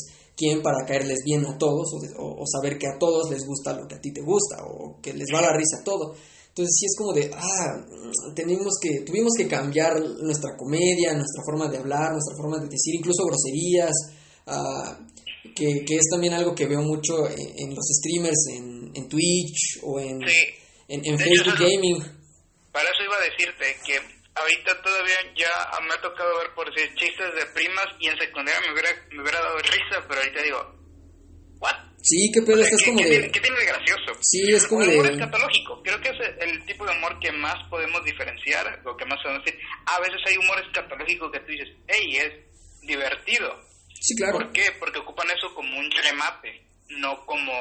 quien para caerles bien a todos o, saber que a todos les gusta lo que a ti te gusta o que les va a la risa todo. Entonces sí es como de, ah, tenemos que, tuvimos que cambiar nuestra comedia, nuestra forma de hablar, nuestra forma de decir, incluso groserías, ah, que, que, es también algo que veo mucho en, los streamers, en, en Twitch o en en, Facebook Gaming. Para eso iba a decirte que ahorita todavía ya me ha tocado ver por decir chistes de primas y en secundaria me hubiera, me hubiera dado risa, pero ahorita digo, ¿what? Sí, qué pedo, es como de... ¿Qué tiene de gracioso? Sí, es como el humor escatológico, creo que es el tipo de humor que más podemos diferenciar, o que más podemos decir. A veces hay humor escatológico que tú dices, hey, es divertido. Sí, claro. ¿Por qué? Porque ocupan eso como un remate, no como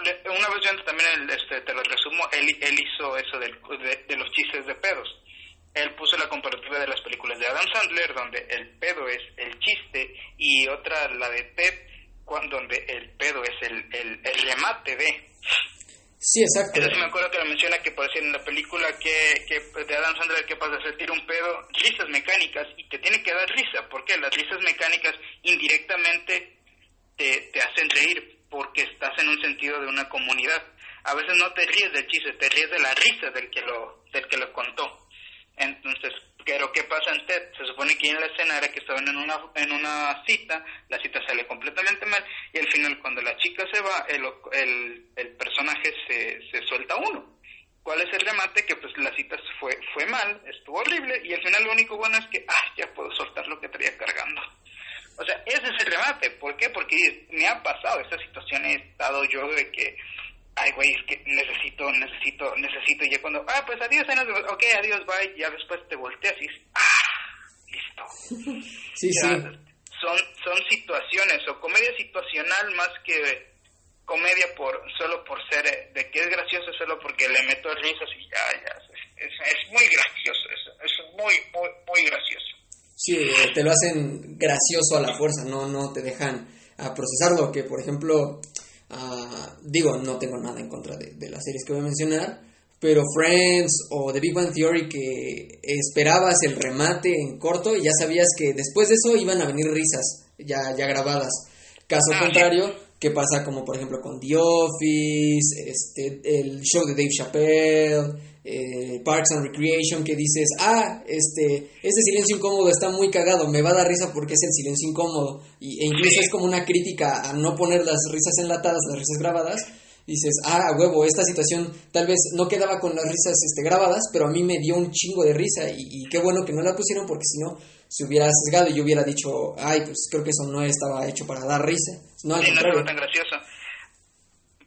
una vez yo también, este, te lo resumo, él, él hizo eso del, de, los chistes de pedos. Él puso la comparativa de las películas de Adam Sandler, donde el pedo es el chiste, y otra, la de Ted, donde el pedo es el, el, remate de. Sí, exacto. Entonces me acuerdo que lo menciona que por decir en la película que, que de Adam Sandler que pasa a tira un pedo, risas mecánicas, y te tiene que dar risa, porque las risas mecánicas indirectamente te, te hacen reír, porque estás en un sentido de una comunidad. A veces no te ríes del chiste, te ríes de la risa del que lo, del que lo contó. Entonces, pero ¿qué pasa en? Se supone que en la escena era que estaban en una, en una cita, la cita sale completamente mal y al final cuando la chica se va, el, el, el personaje se, se suelta uno. ¿Cuál es el remate? Que pues la cita fue, fue mal, estuvo horrible y al final lo único bueno es que, ah, ya puedo soltar lo que traía cargando. O sea, ese es el remate. ¿Por qué? Porque me ha pasado esta situación, he estado yo de que, ay, güey, es que necesito, necesito, necesito, y ya cuando, ah, pues adiós, ok, adiós, bye, ya después te volteas y ah, listo. Sí, sí. Son, son situaciones, o comedia situacional más que comedia por solo por ser, de que es gracioso solo porque le meto risas y ya, ya, es, es, muy gracioso, es, es muy, muy, muy gracioso. Sí, te lo hacen gracioso a la fuerza, no, no te dejan a procesarlo, que por ejemplo, ah, digo, no tengo nada en contra de, las series que voy a mencionar, pero Friends o The Big Bang Theory que esperabas el remate en corto y ya sabías que después de eso iban a venir risas ya, ya grabadas. Caso ah, contrario, ¿qué pasa como por ejemplo con The Office, este, el show de Dave Chappelle, eh, Parks and Recreation que dices, ah, este, este silencio incómodo está muy cagado, me va a dar risa porque es el silencio incómodo. Y, e incluso es como una crítica a no poner las risas enlatadas, las risas grabadas. Dices, ah, huevo, esta situación tal vez no quedaba con las risas este, grabadas, pero a mí me dio un chingo de risa y, qué bueno que no la pusieron porque si no se hubiera sesgado y yo hubiera dicho, ay, pues creo que eso no estaba hecho para dar risa. No, al contrario. tan gracioso.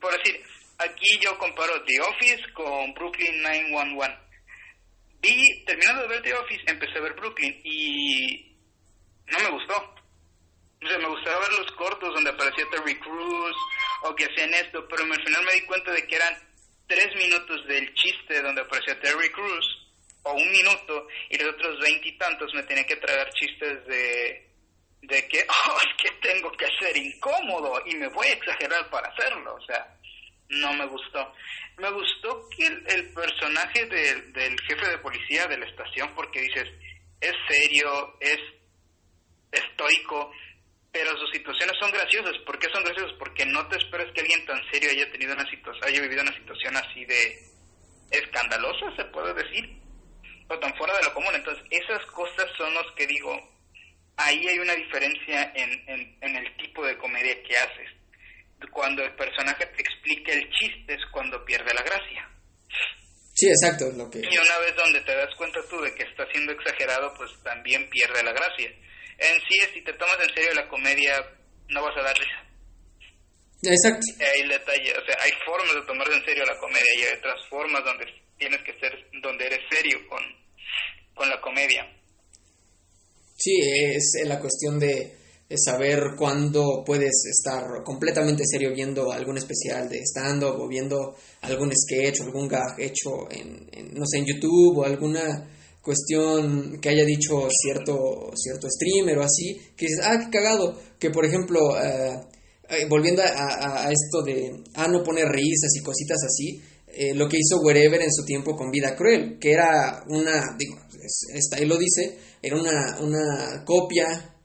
Por decir, aquí yo comparo The Office con Brooklyn 911. Vi, terminando de ver The Office, empecé a ver Brooklyn y no me gustó. O sea, me gustaba ver los cortos donde aparecía Terry Crews o que hacían esto, pero al final me di cuenta de que eran tres minutos del chiste donde aparecía Terry Crews o un minuto y los otros veintitantos me tenía que traer chistes de de que oh, es que tengo que ser incómodo y me voy a exagerar para hacerlo, o sea, no me gustó. Me gustó que el, personaje del jefe de policía de la estación, porque dices, es serio, es estoico, pero sus situaciones son graciosas. ¿Por qué son graciosas? Porque no te esperas que alguien tan serio haya tenido una situación, haya vivido una situación así de escandalosa, se puede decir, o tan fuera de lo común. Entonces, esas cosas son los que digo, ahí hay una diferencia en, en, el tipo de comedia que haces. Cuando el personaje te explica el chiste es cuando pierde la gracia. Sí, exacto, lo que... Y una vez donde te das cuenta tú de que está siendo exagerado, pues también pierde la gracia. En sí, si te tomas en serio la comedia, no vas a dar risa. Exacto. Hay detalle, o sea, hay formas de tomar en serio la comedia y hay otras formas donde tienes que ser, donde eres serio con, con la comedia. Sí, es la cuestión de, saber cuándo puedes estar completamente serio viendo algún especial de stand-up o viendo algún sketch o algún gag hecho en, no sé, en YouTube o alguna cuestión que haya dicho cierto, cierto streamer o así, que dices, ah, qué cagado, que por ejemplo, eh, eh, volviendo a, esto de, ah, no poner risas y cositas así, eh, lo que hizo Wherever en su tiempo con Vida Cruel, que era una, digo, ahí lo dice, era una, una copia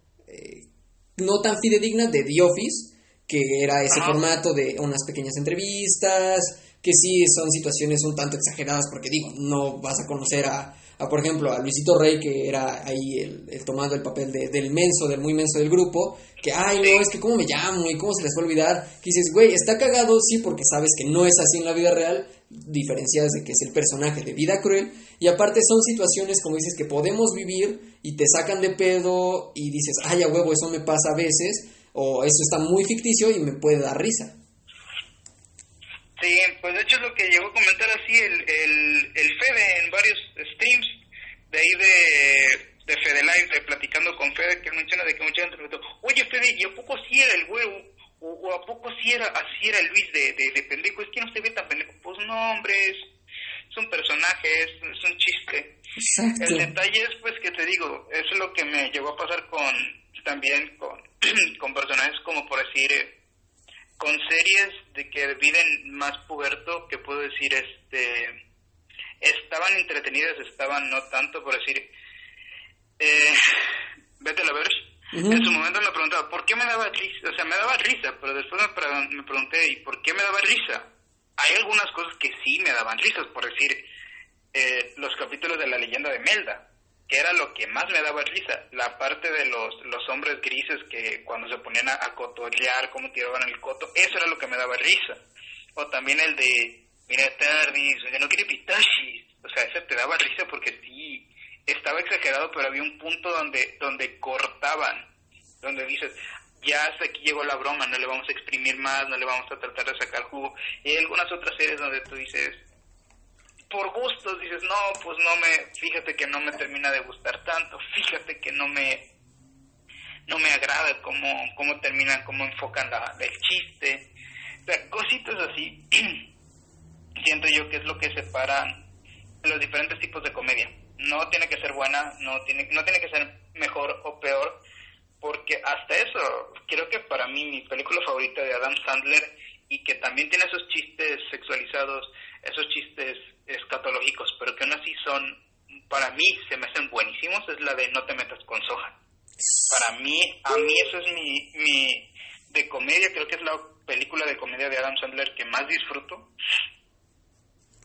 no tan fidedigna de The Office, que era ese formato de unas pequeñas entrevistas, que sí son situaciones un tanto exageradas, porque digo, no vas a conocer a, por ejemplo, a Luisito Rey, que era ahí el, tomando el papel de, del menso, del muy menso del grupo, que, ay, no, es que cómo me llamo y cómo se les va a olvidar, que dices, güey, está cagado, sí, porque sabes que no es así en la vida real, diferenciadas de que es el personaje de vida cruel, y aparte son situaciones, como dices, que podemos vivir y te sacan de pedo y dices, ay, a huevo, eso me pasa a veces, o eso está muy ficticio y me puede dar risa. Sí, pues de hecho es lo que llegó a comentar así el, el, el Fede en varios streams de ahí de, de Fede Live, de platicando con Fede, que menciona de que mucha gente preguntó, oye Fede, ¿y a poco sí era el huevo? O, a poco sí era, así era Luis de, de, pendejo? Es que no se ve tan pendejo. Pues no, hombre, es, un personaje, es, es un chiste. Exacto. El detalle es, pues, que te digo, eso es lo que me llegó a pasar con, también con, con personajes como por decir... Eh, con series de que viven más puberto, que puedo decir, este, estaban entretenidas, estaban no tanto, por decir, eh, vete a la ver. En su momento me preguntaba, ¿por qué me daba risa? O sea, me daba risa, pero después me, pregunté, ¿y por qué me daba risa? Hay algunas cosas que sí me daban risas, por decir, eh, los capítulos de la leyenda de Melda que era lo que más me daba risa, la parte de los, los hombres grises que cuando se ponían a, a cómo tiraban el coto, eso era lo que me daba risa. O también el de, mira, Tardis, ya no quiere pitachis, o sea, ese te daba risa porque sí, estaba exagerado, pero había un punto donde, donde cortaban, donde dices, ya hasta aquí llegó la broma, no le vamos a exprimir más, no le vamos a tratar de sacar jugo. Y hay algunas otras series donde tú dices, por gustos dices, no, pues no me, fíjate que no me termina de gustar tanto, fíjate que no me, no me agrada cómo, cómo terminan, cómo enfocan la, el chiste, o sea, cositas así, siento yo que es lo que separa los diferentes tipos de comedia. No tiene que ser buena, no tiene, no tiene que ser mejor o peor, porque hasta eso, creo que para mí mi película favorita de Adam Sandler y que también tiene esos chistes sexualizados, esos chistes escatológicos, pero que aún así son, para mí, se me hacen buenísimos, es la de No te metas con soja. Para mí, a mí eso es mi, mi, de comedia, creo que es la película de comedia de Adam Sandler que más disfruto.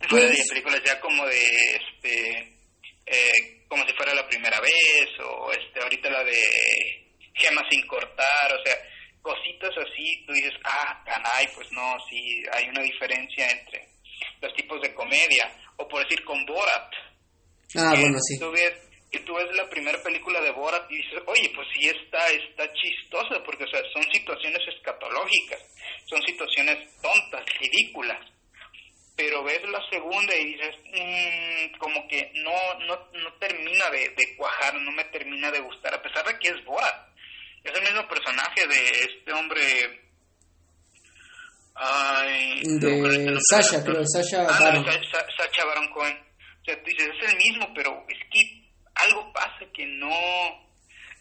Fuera de pues películas ya como de, este, eh, como si fuera la primera vez, o este, ahorita la de Gemas sin cortar, o sea, cositas así, tú dices, ah, canay, pues no, sí, hay una diferencia entre los tipos de comedia, o por decir con Borat. Ah, bueno, sí. Tú ves, que tú ves la primera película de Borat y dices, oye, pues sí está, está chistosa, porque o sea, son situaciones escatológicas, son situaciones tontas, ridículas. Pero ves la segunda y dices, mmm, como que no, no, no termina de, de cuajar, no me termina de gustar, a pesar de que es Borat. Es el mismo personaje de este hombre Ay, de Sasha, creo, Sasha ah, Baron. Sasha Baron Cohen. O sea, tú dices, es el mismo, pero es que algo pasa que no,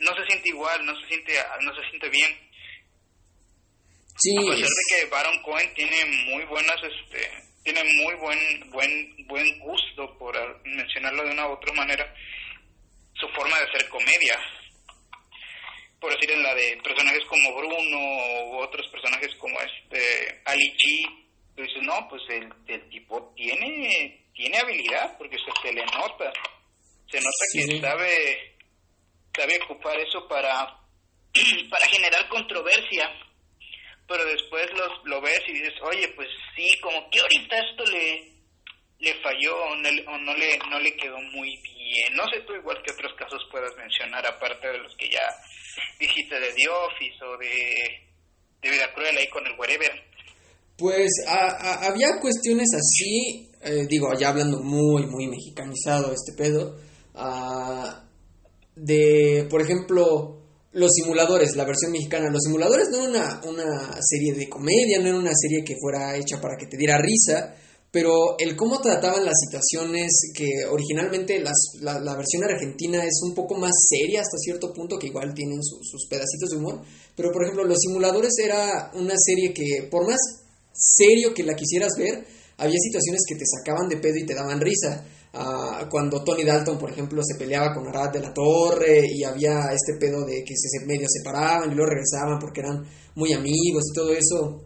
no se siente igual, no se siente, no se siente bien. Sí. A pesar de que Baron Cohen tiene muy buenas, este, tiene muy buen, buen, buen gusto, por mencionarlo de una u otra manera, su forma de hacer comedia. Por decir, en la de personajes como Bruno u otros personajes como este Ali G, tú dices, no, pues el, el tipo tiene, tiene habilidad, porque se, le nota. Se nota que sabe, sabe ocupar eso para, para generar controversia. Pero después los, lo ves y dices, oye, pues sí, como que ahorita esto le, le falló o no, le, no le quedó muy bien. No sé tú igual que otros casos puedas mencionar, aparte de los que ya dijiste de The Office o de, de Vida Cruel ahí con el Wherever. Pues había cuestiones así, eh, digo, ya hablando muy, muy mexicanizado este pedo, ah, de, por ejemplo, los simuladores, la versión mexicana. Los simuladores no era una, una serie de comedia, no era una serie que fuera hecha para que te diera risa, pero el cómo trataban las situaciones, que originalmente las, la, versión argentina es un poco más seria hasta cierto punto, que igual tienen sus pedacitos de humor, pero por ejemplo los simuladores era una serie que por más serio que la quisieras ver, había situaciones que te sacaban de pedo y te daban risa. Ah, cuando Tony Dalton, por ejemplo, se peleaba con Arad de la Torre y había este pedo de que se medio separaban y luego regresaban porque eran muy amigos y todo eso.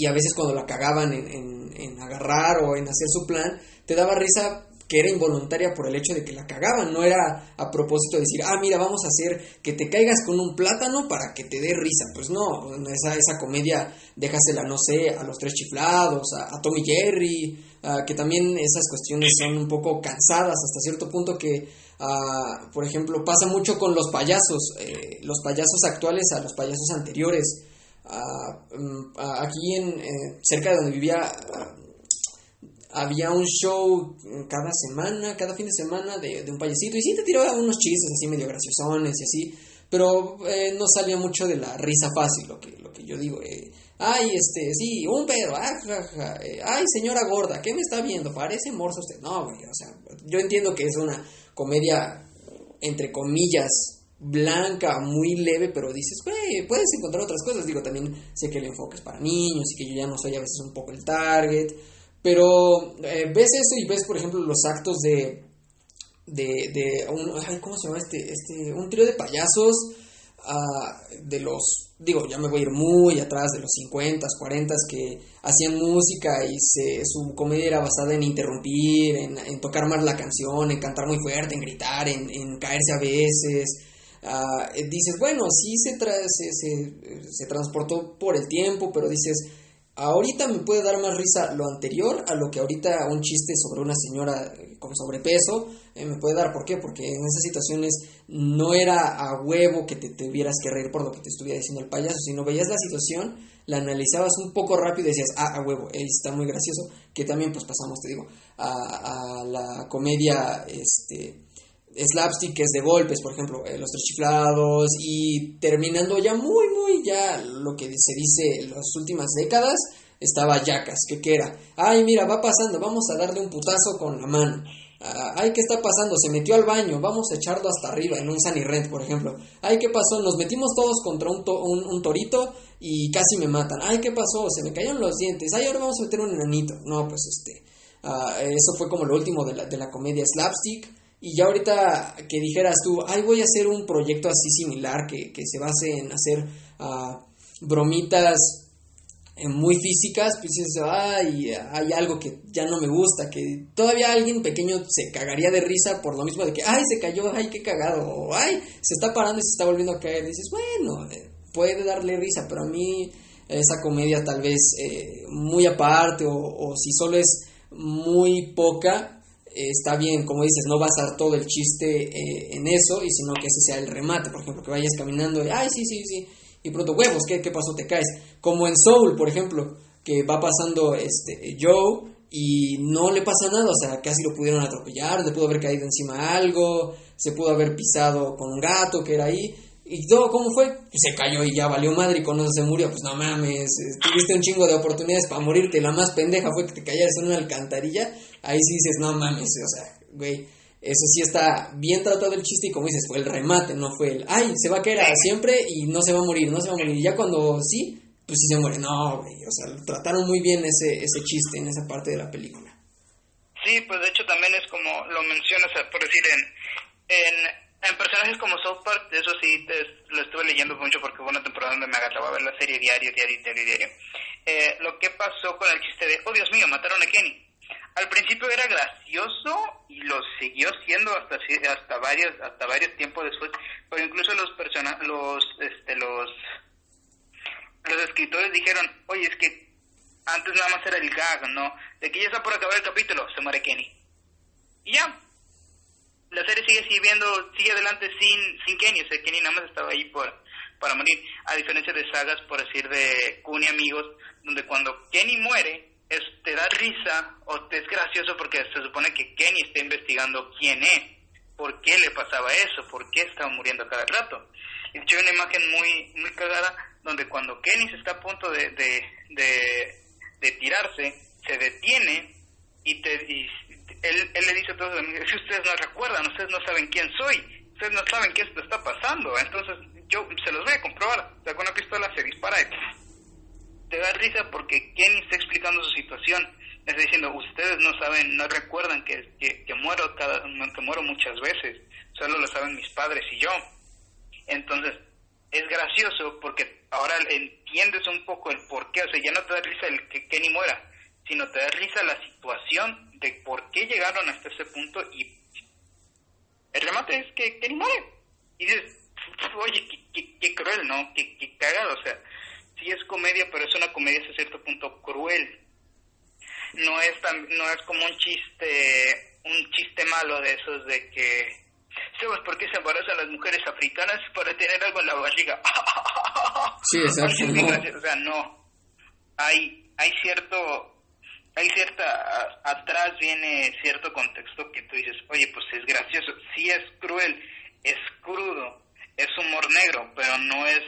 Y a veces cuando la cagaban en, en agarrar o en hacer su plan, te daba risa que era involuntaria por el hecho de que la cagaban, no era a propósito de decir, ah, mira, vamos a hacer que te caigas con un plátano para que te dé risa. Pues no, esa, esa comedia déjasela, no sé, a los tres chiflados, a, Tommy Jerry, que también esas cuestiones son un poco cansadas hasta cierto punto que, por ejemplo, pasa mucho con los payasos, eh, los payasos actuales a los payasos anteriores. Mm, aquí en eh, cerca de donde vivía había un show cada semana, cada fin de semana de, un payasito y sí te tiraba unos chistes así medio graciosones y así, pero eh, no salía mucho de la risa fácil, lo que, lo que yo digo. Eh, ay, este, sí, un pedo, ah, eh, ay, señora gorda, ¿qué me está viendo? Parece morso usted. No, o sea, yo entiendo que es una comedia, entre comillas, blanca, muy leve, pero dices, güey, puedes encontrar otras cosas. Digo, también sé que el enfoque es para niños y que yo ya no soy a veces un poco el target. Pero eh, ves eso y ves, por ejemplo, los actos de. de, de un, ¿Cómo se llama este? este un trío de payasos. Ah, de los. Digo, ya me voy a ir muy atrás de los 50, 40 que hacían música y se, su comedia era basada en interrumpir, en, tocar más la canción, en cantar muy fuerte, en gritar, en caerse a veces. Ah, dices, bueno, sí se, se, se, se transportó por el tiempo, pero dices Ahorita me puede dar más risa lo anterior a lo que ahorita un chiste sobre una señora eh, con sobrepeso eh, me puede dar. ¿Por qué? Porque en esas situaciones no era a huevo que te tuvieras que reír por lo que te estuviera diciendo el payaso, sino veías la situación, la analizabas un poco rápido y decías, ah, a huevo, ahí está muy gracioso. Que también pues pasamos, te digo, a, a la comedia, este slapstick es de golpes, por ejemplo, eh, los tres chiflados y terminando ya muy, muy, ya lo que se dice en las últimas décadas, estaba Yacas, que, que era, ay, mira, va pasando, vamos a darle un putazo con la mano. Ah, ay, ¿qué está pasando? Se metió al baño, vamos a echarlo hasta arriba en un Sunny Rent, por ejemplo. Ay, ¿qué pasó? Nos metimos todos contra un, un, torito y casi me matan. Ay, ¿qué pasó? Se me cayeron los dientes. Ay, ahora vamos a meter un enanito. No, pues este. Ah, eso fue como lo último de la, de la comedia slapstick. Y ya ahorita que dijeras tú, ay, voy a hacer un proyecto así similar que, se base en hacer uh, bromitas eh, muy físicas, pues dices, ay, hay algo que ya no me gusta, que todavía alguien pequeño se cagaría de risa por lo mismo de que, ay, se cayó, ay, qué cagado, o ay, se está parando y se está volviendo a caer. dices, bueno, eh, puede darle risa, pero a mí esa comedia tal vez eh, muy aparte o, o si solo es muy poca, está bien, como dices, no basar todo el chiste eh, en eso, y sino que ese sea el remate, por ejemplo, que vayas caminando ay, sí, sí, sí, y pronto, huevos, ¿qué, qué pasó? Te caes. Como en Soul, por ejemplo, que va pasando este Joe y no le pasa nada, o sea, casi lo pudieron atropellar, le pudo haber caído encima algo, se pudo haber pisado con un gato que era ahí, ¿Y todo cómo fue? Se cayó y ya valió madre y cuando se murió, pues no mames, eh, tuviste un chingo de oportunidades para morirte, la más pendeja fue que te cayeras en una alcantarilla, ahí sí dices, no mames, o sea, güey, eso sí está bien tratado el chiste y como dices, fue el remate, no fue el, ay, se va a caer a siempre y no se va a morir, no se va a morir, y ya cuando sí, pues sí se muere. No, güey, o sea, trataron muy bien ese, ese chiste en esa parte de la película. Sí, pues de hecho también es como lo mencionas, por decir, en, en, en personajes como South Park, eso sí lo estuve leyendo mucho porque hubo una temporada donde me agarraba a ver la serie diario, diario, diario, diario. Eh, lo que pasó con el chiste de, oh Dios mío, mataron a Kenny. Al principio era gracioso y lo siguió siendo hasta hasta varios hasta varios tiempos después, pero incluso los persona los este los los escritores dijeron, "Oye, es que antes nada más era el gag, ¿no? De que ya está por acabar el capítulo, se muere Kenny." Y ya. La serie sigue siguiendo, sigue adelante sin sin Kenny, o sea, Kenny nada más estaba ahí por para morir, a diferencia de sagas, por decir, de Kun y amigos, donde cuando Kenny muere, es, te da risa o te es gracioso porque se supone que Kenny está investigando quién es, por qué le pasaba eso, por qué estaba muriendo cada rato. Y hay una imagen muy, muy cagada donde cuando Kenny se está a punto de, de, de, tirarse, se detiene y, te, él, él le dice a todos si ustedes no recuerdan, ustedes no saben quién soy, ustedes no saben qué esto está pasando, entonces yo se los voy a comprobar. Con una pistola se dispara y risa porque Kenny está explicando su situación. Está diciendo, ustedes no saben, no recuerdan que, que, muero cada, que muero muchas veces. Solo lo saben mis padres y yo. Entonces, es gracioso porque ahora entiendes un poco el por qué. O sea, ya no te da risa el que Kenny muera, sino te da risa la situación de por qué llegaron hasta ese punto y el remate es que Kenny muere. Y dices, oye, qué, cruel, ¿no? Qué, qué cagado, o sea, sí es comedia, pero es una comedia hasta cierto punto cruel. No es tan, no es como un chiste, un chiste malo de esos de que ¿Sabes por qué se embarazan las mujeres africanas? Para tener algo en la barriga. Sí, exacto. O sea, no. Hay, hay cierto, hay cierta, atrás viene cierto contexto que tú dices, oye, pues es gracioso. Sí es cruel, es crudo, es humor negro, pero no es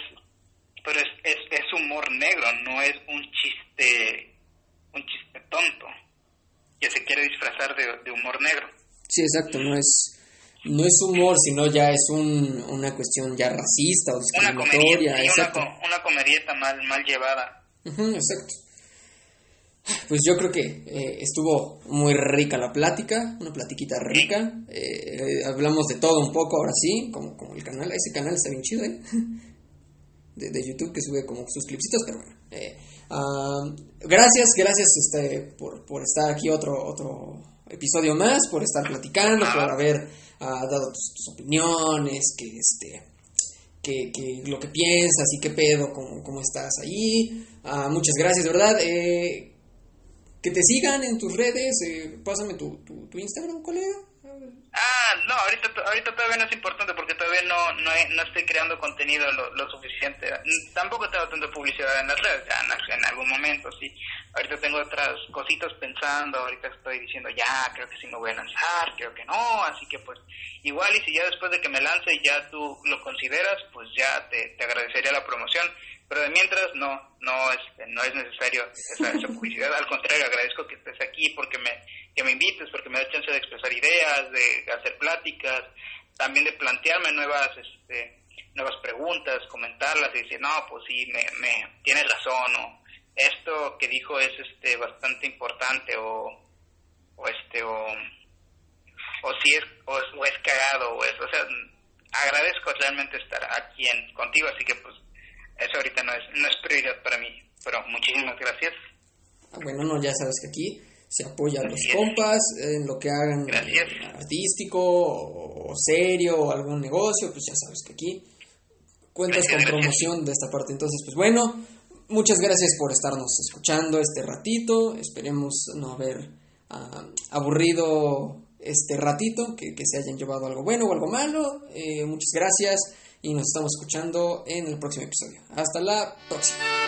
pero es, es, es humor negro, no es un chiste, un chiste tonto, que se quiere disfrazar de, humor negro. Sí, exacto, no es, no es humor, sino ya es un, una cuestión ya racista o discriminatoria. Una, una, comedieta mal, mal llevada. exacto. Pues yo creo que eh, estuvo muy rica la plática, una platiquita rica. Eh, hablamos de todo un poco ahora sí, como, como el canal, ese canal está bien chido, ¿eh? De, YouTube que sube como sus clipsitos, pero bueno. Eh, gracias, gracias este, por, por, estar aquí otro, otro episodio más, por estar platicando, por haber ah, dado tus, opiniones, que este que, que, lo que piensas y qué pedo, cómo, cómo estás ahí. Ah, muchas gracias, de verdad. Eh, que te sigan en tus redes. Eh, pásame tu, tu, tu Instagram, colega. Ah, no, ahorita, ahorita todavía no es importante porque todavía no, no, no estoy creando contenido lo, suficiente. Tampoco tengo tanta publicidad en las redes, ya en, algún momento, sí. Ahorita tengo otras cositas pensando, ahorita estoy diciendo, ya, creo que sí me voy a lanzar, creo que no, así que pues igual y si ya después de que me lance ya tú lo consideras, pues ya te, te agradecería la promoción pero de mientras no no este, no es necesario esa, esa, publicidad. Al contrario agradezco que estés aquí porque me que me invites porque me da chance de expresar ideas de hacer pláticas también de plantearme nuevas este nuevas preguntas comentarlas y decir no pues sí me, me tienes razón o esto que dijo es este bastante importante o o este o o si es o es, o es cagado o es o sea agradezco realmente estar aquí en, contigo así que pues eso ahorita no es, no es prioridad para mí, pero muchísimas gracias. Ah, bueno, no, ya sabes que aquí se apoya a los compas en lo que hagan artístico o, serio o algún negocio, pues ya sabes que aquí cuentas con promoción de esta parte. Entonces, pues bueno, muchas gracias por estarnos escuchando este ratito. Esperemos no haber ah, aburrido este ratito, que, que, se hayan llevado algo bueno o algo malo. Eh, muchas gracias y nos estamos escuchando en el próximo episodio. Hasta la próxima.